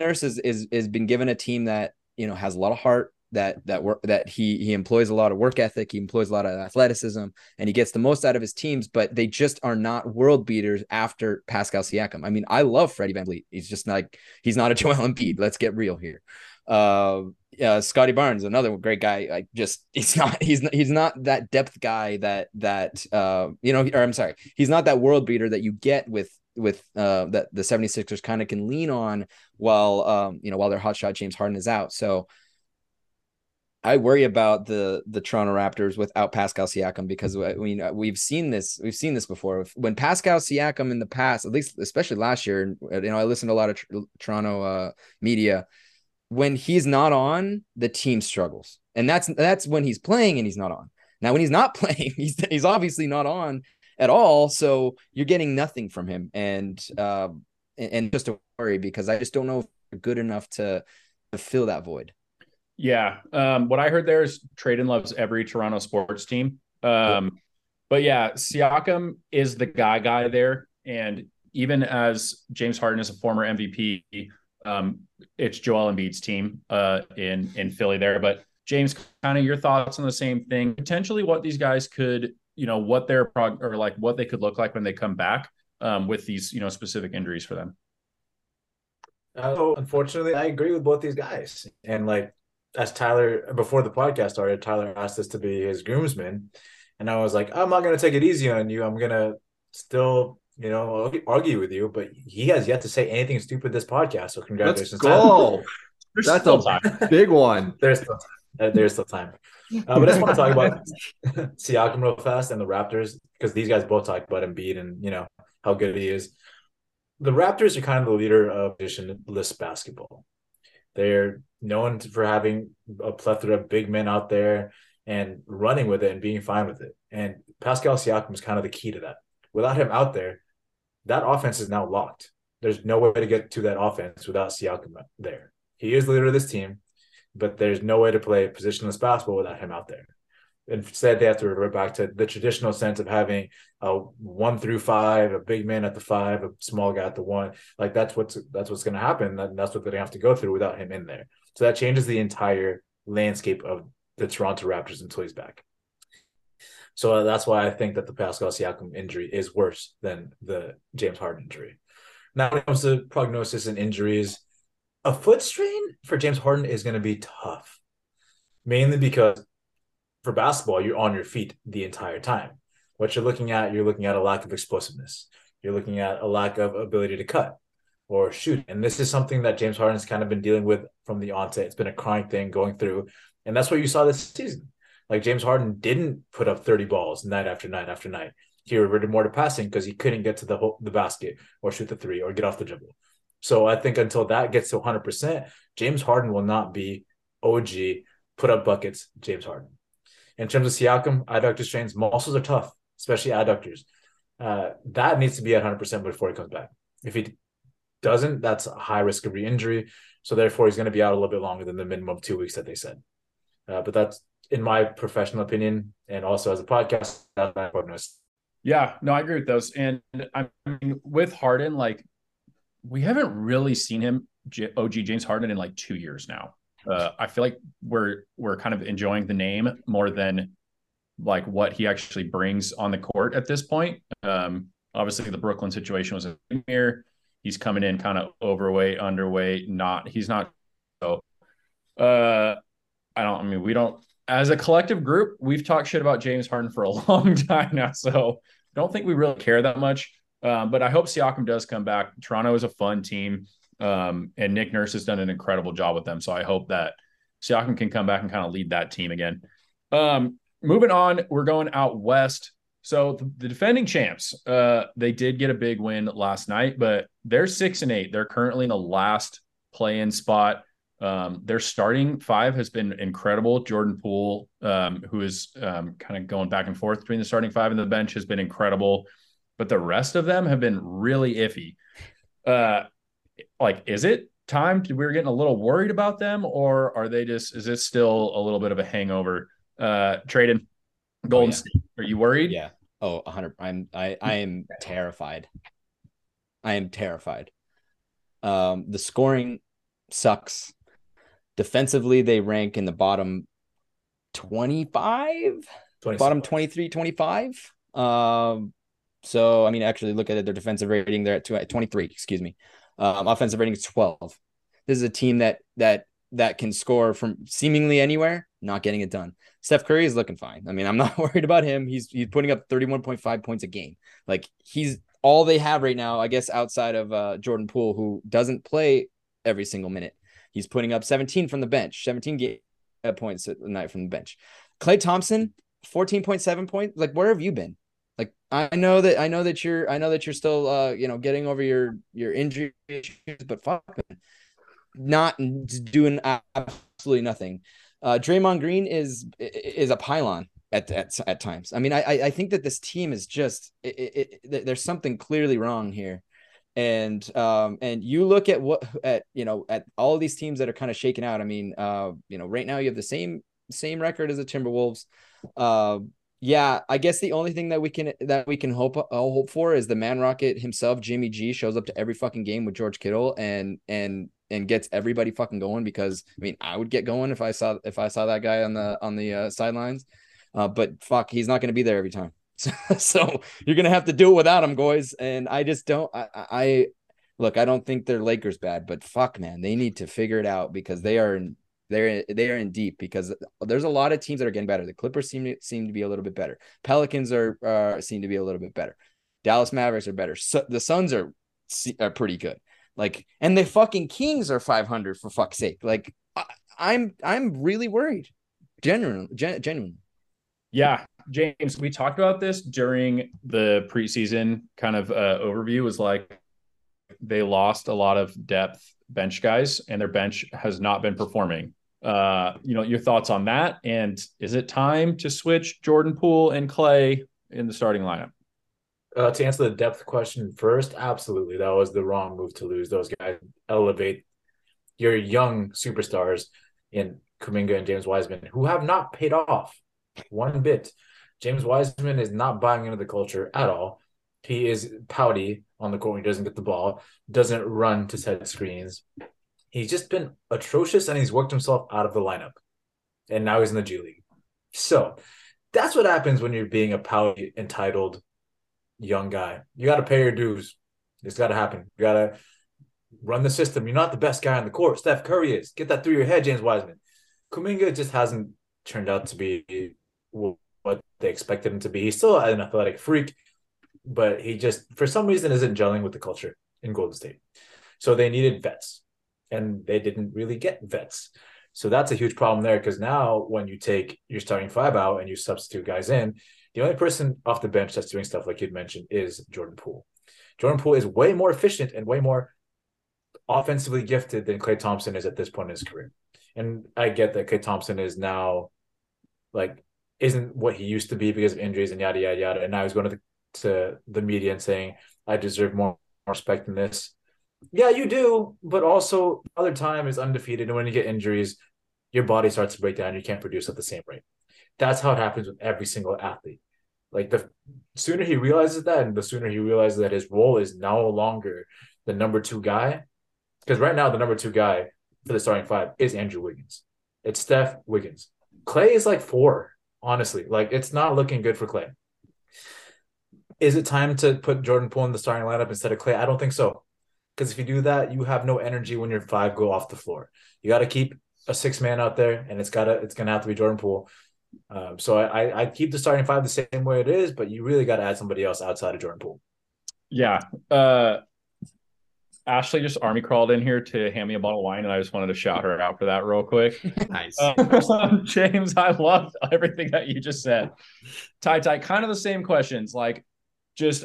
Nurse is is is been given a team that you know has a lot of heart, that that work that he he employs a lot of work ethic, he employs a lot of athleticism, and he gets the most out of his teams. But they just are not world beaters after Pascal Siakam. I mean, I love Freddie VanVleet. He's just like he's not a [laughs] Joel Embiid. Let's get real here. Uh, yeah, Scottie Barnes, another great guy. Like just he's [laughs] not he's not, he's not that depth guy that that uh you know or I'm sorry, he's not that world beater that you get with with uh that the 76ers kind of can lean on while um you know while their hotshot James Harden is out. So I worry about the the Toronto Raptors without Pascal Siakam because I mean we've seen this we've seen this before. When Pascal Siakam in the past at least especially last year you know I listened to a lot of Toronto uh, media when he's not on the team struggles. And that's that's when he's playing and he's not on. Now when he's not [laughs] playing he's he's obviously not on at all. So you're getting nothing from him. And uh and, just a worry because I just don't know if good enough to to fill that void. Yeah. Um, what I heard there is Tradon loves every Toronto sports team. Um, but yeah, Siakam is the guy guy there. And even as James Harden is a former MVP, um, it's Joel Embiid's team uh, in in Philly there. But James, kind of your thoughts on the same thing. Potentially, what these guys could you know what their prog or like what they could look like when they come back um, with these you know specific injuries for them. Uh, unfortunately, I agree with both these guys. And like as Tyler before the podcast started, Tyler asked us to be his groomsman, and I was like, I'm not gonna take it easy on you. I'm gonna still you know argue with you, but he has yet to say anything stupid this podcast. So congratulations, Let's go. [laughs] That's a time. big one. There's still time. There's still time. Uh, but I just want to talk about [laughs] Siakam real fast and the Raptors because these guys both talk about Embiid and you know how good he is. The Raptors are kind of the leader of positionless basketball. They're known for having a plethora of big men out there and running with it and being fine with it. And Pascal Siakam is kind of the key to that. Without him out there, that offense is now locked. There's no way to get to that offense without Siakam there. He is the leader of this team but there's no way to play positionless basketball without him out there. Instead, they have to revert back to the traditional sense of having a one through five, a big man at the five, a small guy at the one. Like that's what's that's what's going to happen. that's what they're going to have to go through without him in there. So that changes the entire landscape of the Toronto Raptors until he's back. So that's why I think that the Pascal Siakam injury is worse than the James Harden injury. Now, when it comes to prognosis and injuries, a foot strain for James Harden is going to be tough, mainly because for basketball, you're on your feet the entire time. What you're looking at, you're looking at a lack of explosiveness. You're looking at a lack of ability to cut or shoot. And this is something that James Harden's kind of been dealing with from the onset. It's been a chronic thing going through. And that's what you saw this season. Like James Harden didn't put up 30 balls night after night after night. He reverted more to passing because he couldn't get to the hole, the basket or shoot the three or get off the dribble. So I think until that gets to 100%, James Harden will not be OG, put up buckets, James Harden. In terms of Siakam, adductor strains, muscles are tough, especially adductors. Uh, that needs to be at 100% before he comes back. If he doesn't, that's a high risk of re-injury. So therefore, he's going to be out a little bit longer than the minimum of two weeks that they said. Uh, but that's in my professional opinion, and also as a podcast, that's my prognosis. Yeah, no, I agree with those. And I mean, with Harden, like we haven't really seen him OG James Harden in like two years now. Uh, I feel like we're we're kind of enjoying the name more than like what he actually brings on the court at this point. Um, obviously, the Brooklyn situation was a here. He's coming in kind of overweight, underweight. Not he's not so. Uh, I don't. I mean, we don't. As a collective group, we've talked shit about James Harden for a [laughs] long time now, so don't think we really care that much. Um, but I hope Siakam does come back. Toronto is a fun team, um, and Nick Nurse has done an incredible job with them. So I hope that Siakam can come back and kind of lead that team again. Um, moving on, we're going out west. So the, defending champs, uh, they did get a big win last night, but they're six and eight. They're currently in the last play-in spot. Um, their starting five has been incredible. Jordan Poole, um, who is um, kind of going back and forth between the starting five and the bench, has been incredible but the rest of them have been really iffy. Uh, like, is it time to, we're getting a little worried about them, or are they just, is it still a little bit of a hangover? Uh, Tradon Golden oh, yeah. State, are you worried? Yeah. Oh, 100. I'm, I, I am terrified. I am terrified. Um, the scoring sucks. Defensively, they rank in the bottom 25, bottom 23, 25. Um, so, I mean, actually look at it, their defensive rating, they're at 23, excuse me. Um, offensive rating is 12. This is a team that that that can score from seemingly anywhere, not getting it done. Steph Curry is looking fine. I mean, I'm not [laughs] worried about him. He's he's putting up 31.5 points a game. Like he's all they have right now, I guess, outside of uh, Jordan Poole, who doesn't play every single minute. He's putting up 17 from the bench, 17 game, uh, points a night from the bench. Klay Thompson, 14.7 points. Like, where have you been? Like I know that I know that you're I know that you're still uh you know getting over your your injury issues, but fuck, not doing absolutely nothing. Uh, Draymond Green is is a pylon at at, at times. I mean, I I think that this team is just it, it, it, there's something clearly wrong here, and um and you look at what at you know at all these teams that are kind of shaken out. I mean, uh you know right now you have the same same record as the Timberwolves. Uh, yeah, I guess the only thing that we can that we can hope hope for is the man rocket himself, Jimmy G, shows up to every fucking game with George Kittle and and and gets everybody fucking going because I mean I would get going if I saw if I saw that guy on the on the uh, sidelines, uh, but fuck, he's not going to be there every time. [laughs] So, so you're gonna have to do it without him, boys. And I just don't. I, I look. I don't think they're Lakers bad, but fuck, man, they need to figure it out because they are in they're they are in deep because there's a lot of teams that are getting better. The Clippers seem to seem to be a little bit better. Pelicans are uh, seem to be a little bit better. Dallas Mavericks are better. So, the Suns are are pretty good. Like, and the fucking Kings are 500 for fuck's sake. Like, I, am I'm, I'm really worried. Genuine, gen, genuine. Yeah, James, we talked about this during the preseason kind of uh, overview. Was like they lost a lot of depth bench guys, and their bench has not been performing. Uh, you know, your thoughts on that? And is it time to switch Jordan Poole and Klay in the starting lineup? Uh, to answer the depth question first, absolutely, that was the wrong move to lose those guys. Elevate your young superstars in Kuminga and James Wiseman, who have not paid off one bit. James Wiseman is not buying into the culture at all. He is pouty on the court when he doesn't get the ball, doesn't run to set screens. He's just been atrocious and he's worked himself out of the lineup. And now he's in the G League. So that's what happens when you're being a pouty, entitled young guy. You got to pay your dues. It's got to happen. You got to run the system. You're not the best guy on the court. Steph Curry is. Get that through your head, James Wiseman. Kuminga just hasn't turned out to be what they expected him to be. He's still an athletic freak, but he just, for some reason, isn't gelling with the culture in Golden State. So they needed vets, and they didn't really get vets. So that's a huge problem there because now when you take your starting five out and you substitute guys in, the only person off the bench that's doing stuff like you'd mentioned is Jordan Poole. Jordan Poole is way more efficient and way more offensively gifted than Klay Thompson is at this point in his career. And I get that Klay Thompson is now like isn't what he used to be because of injuries and yada yada yada. And now he's going to the, to the media and saying, "I deserve more, more respect than this." Yeah, you do, but also other time is undefeated, and when you get injuries, your body starts to break down. You can't produce at the same rate. That's how it happens with every single athlete. Like the sooner he realizes that, and the sooner he realizes that his role is no longer the number two guy, because right now the number two guy for the starting five is Andrew Wiggins. It's Steph Wiggins. Klay is like four, honestly. Like it's not looking good for Klay. Is it time to put Jordan Poole in the starting lineup instead of Klay? I don't think so. Because if you do that, you have no energy when your five go off the floor. You got to keep a six man out there, and it's gotta it's gonna have to be Jordan Poole. Um, so I I keep the starting five the same way it is, but you really got to add somebody else outside of Jordan Poole. Yeah, uh, Ashley just army crawled in here to hand me a bottle of wine, and I just wanted to shout her out for that real quick. [laughs] nice, um, [laughs] James. I love everything that you just said. Ty Ty, kind of the same questions. Like, just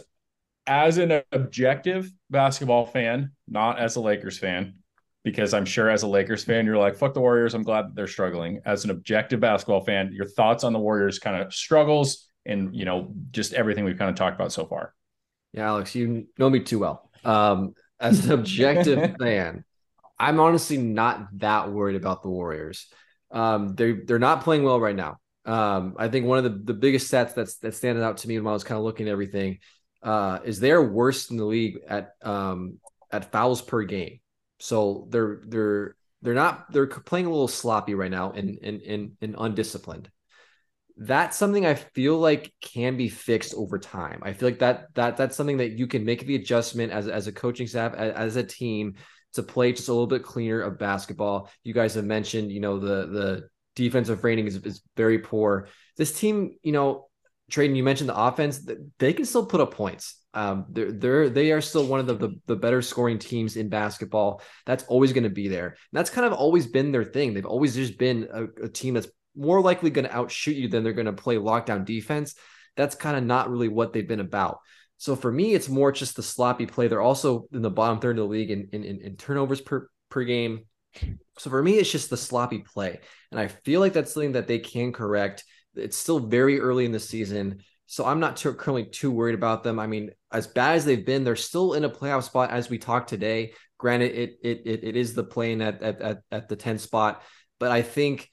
as an objective basketball fan, not as a Lakers fan, because I'm sure as a Lakers fan, you're like, "Fuck the Warriors." I'm glad that they're struggling. As an objective basketball fan, your thoughts on the Warriors' kind of struggles and you know just everything we've kind of talked about so far. Yeah, Alex, you know me too well. Um, as an objective [laughs] fan, I'm honestly not that worried about the Warriors. Um, they they're not playing well right now. Um, I think one of the, the biggest stats that's that's standing out to me when I was kind of looking at everything uh, is they're worst in the league at um, at fouls per game. So they're they're they're not they're playing a little sloppy right now and and and, and undisciplined that's something I feel like can be fixed over time. I feel like that that that's something that you can make the adjustment as as a coaching staff as, as a team to play just a little bit cleaner of basketball. You guys have mentioned, you know, the the defensive rating is, is very poor. This team, you know, Tradon, you mentioned the offense, they can still put up points. Um, they're they're they are still one of the, the, the better scoring teams in basketball. That's always going to be there. And that's kind of always been their thing. They've always just been a, a team that's more likely going to outshoot you than they're going to play lockdown defense. That's kind of not really what they've been about. So for me, it's more just the sloppy play. They're also in the bottom third of the league in, in, in turnovers per, per game. So for me, it's just the sloppy play. And I feel like that's something that they can correct. It's still very early in the season. So I'm not too, currently too worried about them. I mean, as bad as they've been, they're still in a playoff spot as we talk today. Granted, it it it, it is the plane at, at at the 10th spot, but I think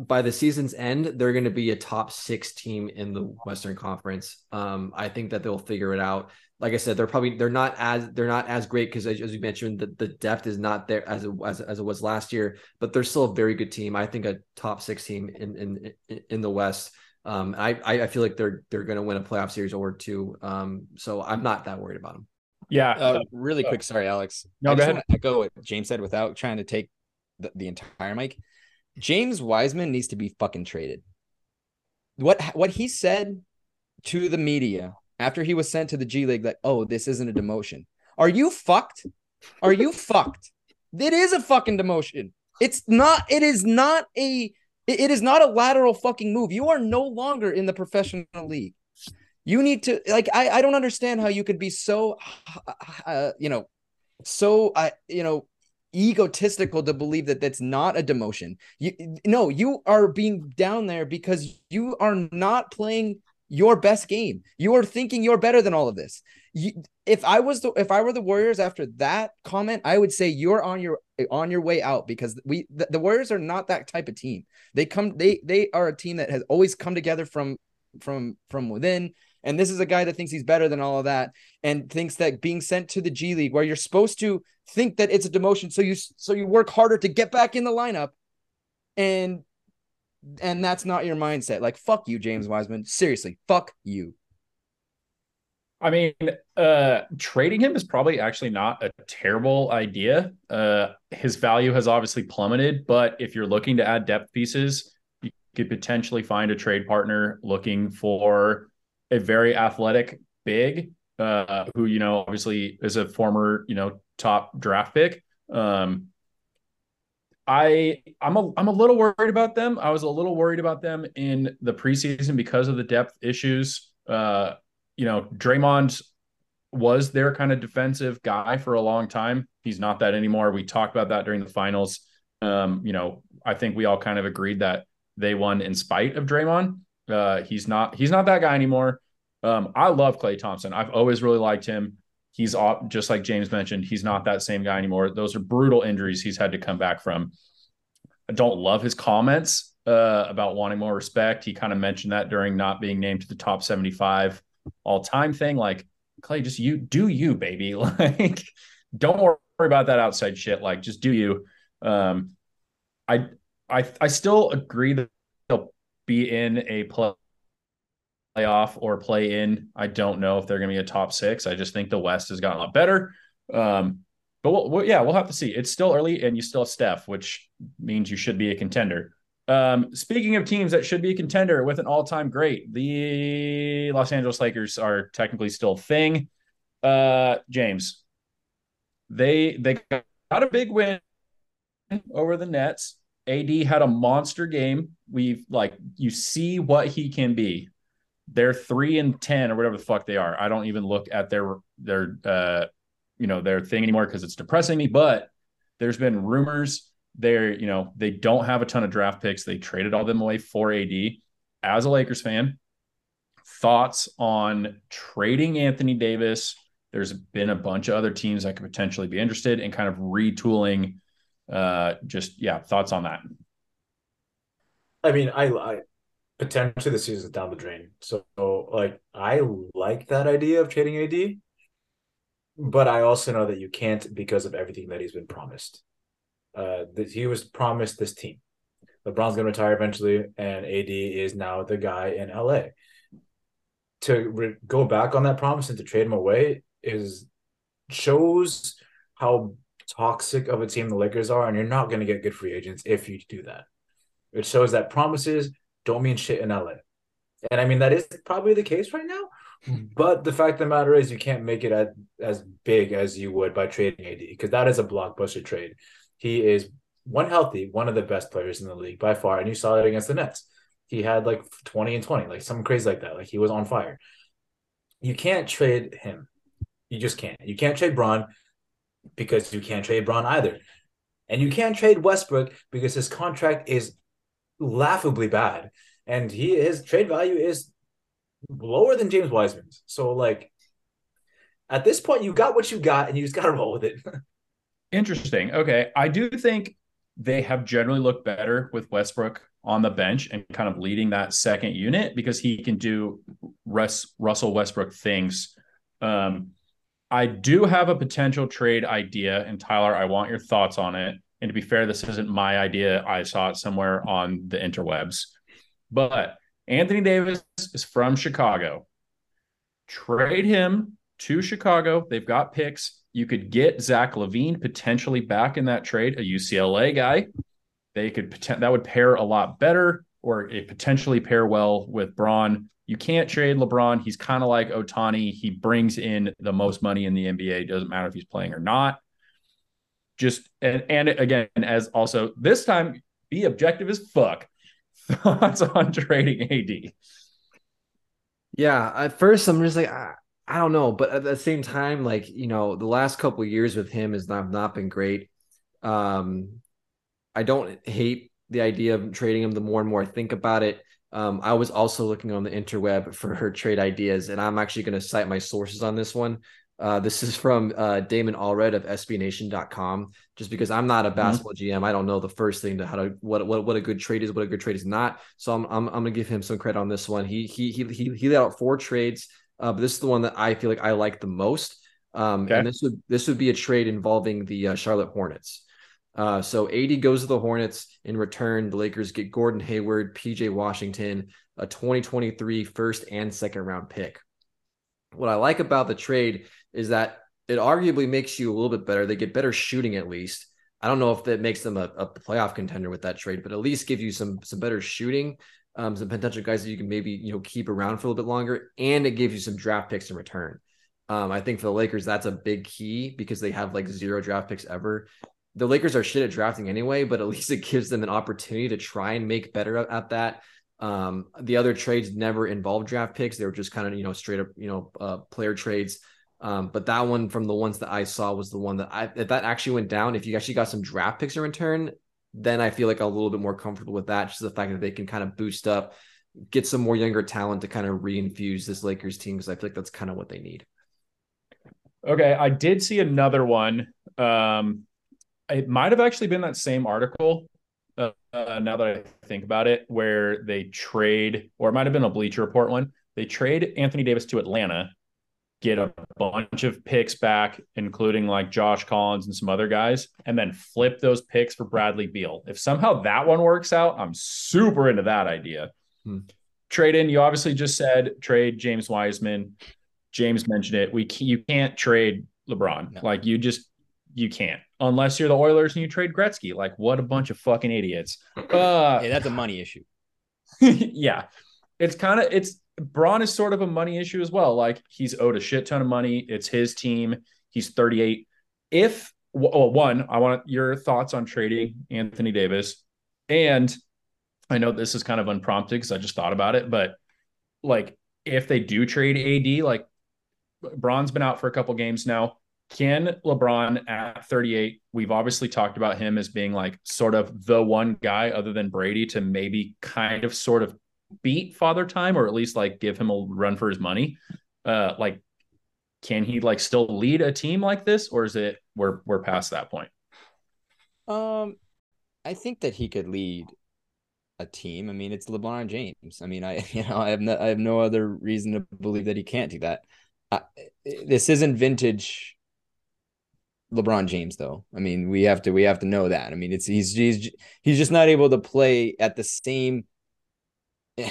by the season's end, they're going to be a top six team in the Western Conference. Um, I think that they'll figure it out. Like I said, they're probably they're not as they're not as great because as, as you mentioned, the, the depth is not there as it as, as it was last year, but they're still a very good team. I think a top six team in in in the West. Um, I I feel like they're they're going to win a playoff series or two. Um, so I'm not that worried about them. Yeah. Uh, really quick, sorry, Alex. No, I go ahead. echo what James said without trying to take the, the entire mic. James Wiseman needs to be fucking traded. What what he said to the media after he was sent to the G League, like, oh, this isn't a demotion. Are you fucked? Are you [laughs] fucked? It is a fucking demotion. It's not, it is not a it is not a lateral fucking move. You are no longer in the professional league. You need to like I I don't understand how you could be so uh, you know so I uh, you know egotistical to believe that that's not a demotion. You no, you are being down there because you are not playing your best game. You are thinking you're better than all of this. You, if I was the if I were the Warriors after that comment, I would say you're on your on your way out because we the, the Warriors are not that type of team. They come they they are a team that has always come together from from from within. And this is a guy that thinks he's better than all of that and thinks that being sent to the G League where you're supposed to think that it's a demotion so you so you work harder to get back in the lineup and and that's not your mindset. Like fuck you James Wiseman. Seriously, fuck you. I mean, uh, trading him is probably actually not a terrible idea. Uh, his value has obviously plummeted, but if you're looking to add depth pieces, you could potentially find a trade partner looking for a very athletic big, uh, who you know obviously is a former you know top draft pick. Um, I I'm a I'm a little worried about them. I was a little worried about them in the preseason because of the depth issues. Uh, you know, Draymond was their kind of defensive guy for a long time. He's not that anymore. We talked about that during the finals. Um, you know, I think we all kind of agreed that they won in spite of Draymond. Uh, he's not he's not that guy anymore. Um, I love Klay Thompson. I've always really liked him. He's off, just like James mentioned. He's not that same guy anymore. Those are brutal injuries he's had to come back from. I don't love his comments uh, about wanting more respect. He kind of mentioned that during not being named to the top 75 all time thing. Like Klay, just you do you, baby. [laughs] Like, don't worry about that outside shit. Like, just do you. Um, I I I still agree that he'll be in a play playoff or play in. I don't know if they're going to be a top six. I just think the West has gotten a lot better. Um, but we'll, we'll, yeah, we'll have to see. It's still early, and you still have Steph, which means you should be a contender. Um, speaking of teams that should be a contender with an all-time great, the Los Angeles Lakers are technically still a thing. Uh, James, they they got a big win over the Nets. AD had a monster game. We've like you see what he can be. They're three and ten or whatever the fuck they are. I don't even look at their their uh you know their thing anymore because it's depressing me. But there's been rumors they're, you know, they don't have a ton of draft picks. They traded all them away for AD. As a Lakers fan, thoughts on trading Anthony Davis? There's been a bunch of other teams that could potentially be interested in kind of retooling. Uh, just yeah, thoughts on that. I mean, I, I potentially the season's down the drain. So like I like that idea of trading AD, but I also know that you can't because of everything that he's been promised uh, that he was promised this team. LeBron's going to retire eventually, and AD is now the guy in LA. To re- go back on that promise and to trade him away is shows how toxic of a team the Lakers are, and you're not going to get good free agents if you do that. It shows that promises don't mean shit in LA. And I mean, that is probably the case right now. Hmm. But the fact of the matter is, you can't make it as, as big as you would by trading AD because that is a blockbuster trade. He is one healthy, one of the best players in the league by far. And you saw it against the Nets. He had like 20 and 20, like something crazy like that. Like he was on fire. You can't trade him. You just can't. You can't trade Bron because you can't trade Bron either. And you can't trade Westbrook because his contract is laughably bad. And he his trade value is lower than James Wiseman's. So like at this point, you got what you got and you just gotta roll with it. [laughs] Interesting. Okay. I do think they have generally looked better with Westbrook on the bench and kind of leading that second unit because he can do Russ, Russell Westbrook things. Um, I do have a potential trade idea, and Tyler, I want your thoughts on it. And to be fair, this isn't my idea. I saw it somewhere on the interwebs. But Anthony Davis is from Chicago. Trade him to Chicago. They've got picks. You could get Zach LaVine potentially back in that trade, a UCLA guy. They could that would pair a lot better, or it potentially pair well with Bron. You can't trade LeBron. He's kind of like Ohtani. He brings in the most money in the NBA. It doesn't matter if he's playing or not. Just and, and again, as also this time, be objective as fuck. [laughs] Thoughts on trading AD? Yeah, at first I'm just like I, I don't know, but at the same time, like you know, the last couple years with him has not not been great. Um, I don't hate the idea of trading him. The more and more I think about it, um, I was also looking on the interweb for her trade ideas, and I'm actually going to cite my sources on this one. Uh, this is from uh, Damon Allred of SBNation.com. Just because I'm not a mm-hmm. basketball mm-hmm. GM, I don't know the first thing to how to what what what a good trade is, what a good trade is not. So I'm I'm, I'm gonna give him some credit on this one. He he he he he laid out four trades, uh, but this is the one that I feel like I like the most. Um, okay. and this would this would be a trade involving the uh, Charlotte Hornets. Uh, so AD goes to the Hornets. In return, the Lakers get Gordon Hayward, PJ Washington, a 2023 first and second round pick. What I like about the trade is that it arguably makes you a little bit better. They get better shooting at least. I don't know if that makes them a, a playoff contender with that trade, but at least give you some some better shooting, um, some potential guys that you can maybe you know keep around for a little bit longer, and it gives you some draft picks in return. Um, I think for the Lakers, that's a big key because they have like zero draft picks ever. The Lakers are shit at drafting anyway, but at least it gives them an opportunity to try and make better at that. Um, the other trades never involved draft picks; they were just kind of you know straight up you know uh, player trades. Um, but that one from the ones that I saw was the one that I if that actually went down. If you actually got some draft picks in return, then I feel like a little bit more comfortable with that. Just the fact that they can kind of boost up, get some more younger talent to kind of reinfuse this Lakers team because I feel like that's kind of what they need. Okay, I did see another one. Um, it might have actually been that same article. Uh, now that I think about it, where they trade, or it might have been a Bleacher Report one. They trade Anthony Davis to Atlanta get a bunch of picks back, including like Josh Collins and some other guys, and then flip those picks for Bradley Beal. If somehow that one works out, I'm super into that idea. Hmm. Trade in, you obviously just said trade James Wiseman. James mentioned it. We you can't trade LeBron. No. Like you just you can't unless you're the Oilers and you trade Gretzky. Like what a bunch of fucking idiots. Uh, yeah, that's a money issue. [laughs] yeah, it's kind of it's Bron is sort of a money issue as well. Like he's owed a shit ton of money. It's his team. He's 38. If well, one, I want your thoughts on trading Anthony Davis. And I know this is kind of unprompted because I just thought about it, but like if they do trade AD, like Bron's been out for a couple games now. Can LeBron at 38, we've obviously talked about him as being like sort of the one guy other than Brady to maybe kind of sort of beat Father Time or at least like give him a run for his money. Uh, like, can he like still lead a team like this, or is it we're we're past that point? Um, I think that he could lead a team. I mean, it's LeBron James. I mean, I [laughs] you know I have no I have no other reason to believe that he can't do that. I, this isn't vintage LeBron James though. I mean, we have to we have to know that. I mean, it's he's he's he's just not able to play at the same [sighs]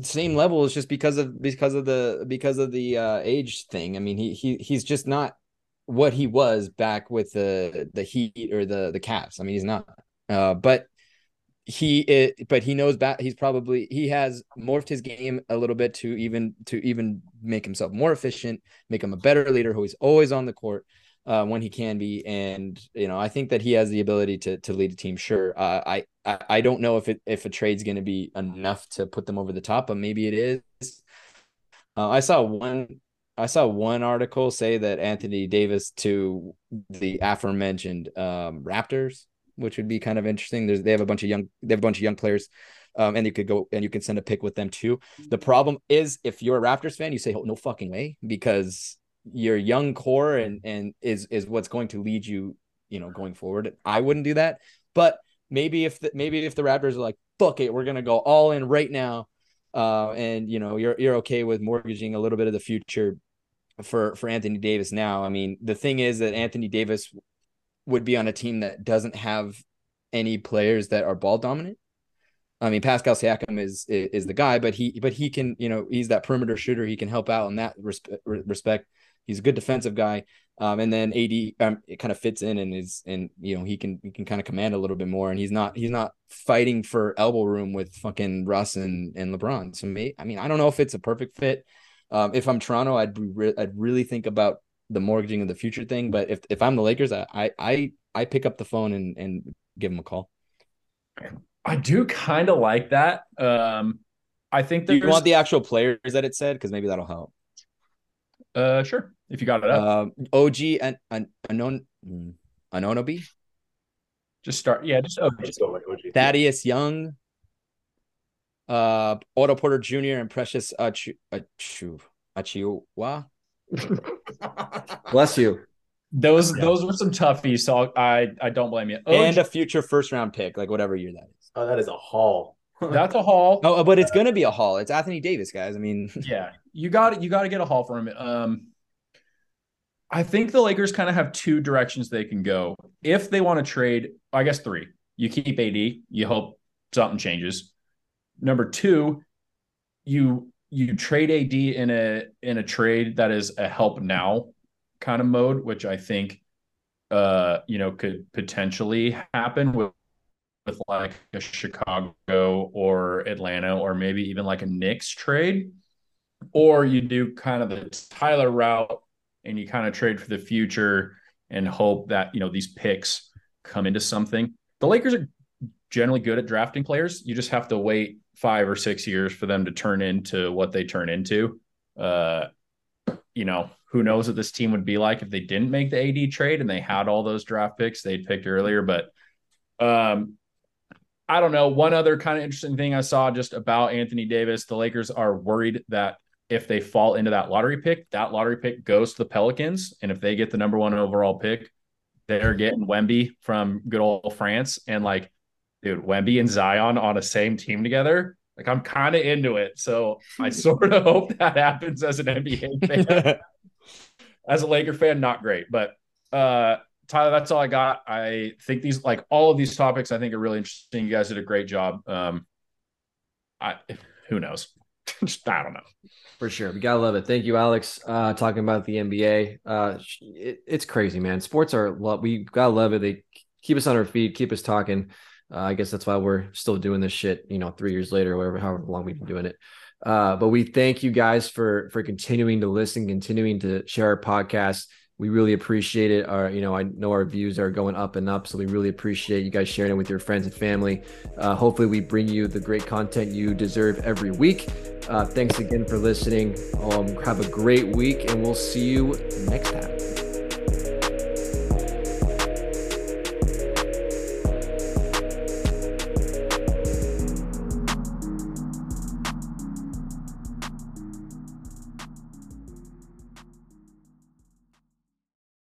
same level is just because of because of the because of the uh, age thing. I mean, he he he's just not what he was back with the the Heat or the the Cavs. I mean, he's not. Uh, but he it, but he knows back. He's probably he has morphed his game a little bit to even to even make himself more efficient, make him a better leader who is always on the court uh, when he can be. And you know, I think that he has the ability to to lead a team. Sure, uh, I, I I don't know if it if a trade's going to be enough to put them over the top, but maybe it is. Uh, I saw one. I saw one article say that Anthony Davis to the aforementioned um, Raptors, which would be kind of interesting. There's, they have a bunch of young, they have a bunch of young players, um, and you could go and you can send a pick with them too. The problem is if you're a Raptors fan, you say, "Oh, no fucking way," because your young core and and is is what's going to lead you you know going forward i wouldn't do that but maybe if the, maybe if the raptors are like fuck it we're gonna go all in right now uh and you know you're you're okay with mortgaging a little bit of the future for for anthony davis now i mean the thing is that anthony davis would be on a team that doesn't have any players that are ball dominant I mean, Pascal Siakam is, is, the guy, but he but he can you know he's that perimeter shooter. He can help out in that respe- respect. He's a good defensive guy. Um, and then AD um, it kind of fits in and is and you know he can he can kind of command a little bit more and he's not he's not fighting for elbow room with fucking Russ and and LeBron. So me, I mean, I don't know if it's a perfect fit. Um, if I'm Toronto, I'd be re- I'd really think about the mortgaging of the future thing. But if if I'm the Lakers, I I I pick up the phone and and give him a call. I do kind of like that. Um, I think that you want the actual players that it said because maybe that'll help. Uh, sure. If you got it up. Um, OG and an unknown Anunoby. Just start. Yeah, just OG. Just go OG. Thaddeus Young. Uh, Otto Porter Jr. and Precious Achu Achu Achiuwa. [laughs] Bless you. Those yeah. those were some toughies, so I I don't blame you. OG. And a future first round pick, like whatever year that is. Oh, that is a haul. That's a haul. Oh, but it's gonna be a haul. It's Anthony Davis, guys. I mean, [laughs] yeah, you got you got to get a haul for him. Um, I think the Lakers kind of have two directions they can go. If they want to trade, I guess three. You keep AD, you hope something changes. Number two, you you trade AD in a in a trade that is a help now kind of mode, which I think uh you know could potentially happen with with like a Chicago or Atlanta or maybe even like a Knicks trade. Or you do kind of the Tyler route and you kind of trade for the future and hope that, you know, these picks come into something. The Lakers are generally good at drafting players. You just have to wait five or six years for them to turn into what they turn into. Uh, you know, who knows what this team would be like if they didn't make the AD trade and they had all those draft picks they'd picked earlier. But um, I don't know. One other kind of interesting thing I saw just about Anthony Davis, the Lakers are worried that if they fall into that lottery pick, that lottery pick goes to the Pelicans. And if they get the number one overall pick, they're getting Wemby from good old France. And like, dude, Wemby and Zion on a same team together. Like, I'm kind of into it. So I [laughs] sort of hope that happens as an NBA fan. [laughs] as a Laker fan, not great. But uh Tyler, that's all I got. I think these like all of these topics I think are really interesting. You guys did a great job. Um I who knows? [laughs] I don't know. For sure. We gotta love it. Thank you, Alex. Uh talking about the NBA. Uh it, it's crazy, man. Sports are love. we gotta love it. They keep us on our feet, keep us talking. Uh, I guess that's why we're still doing this shit, you know, three years later, whatever, however long we've been doing it. Uh, but we thank you guys for for continuing to listen, continuing to share our podcast we really appreciate it. Our, you know, I know our views are going up and up, so we really appreciate you guys sharing it with your friends and family. Uh, hopefully, we bring you the great content you deserve every week. Uh, thanks again for listening. Um, have a great week, and we'll see you next time.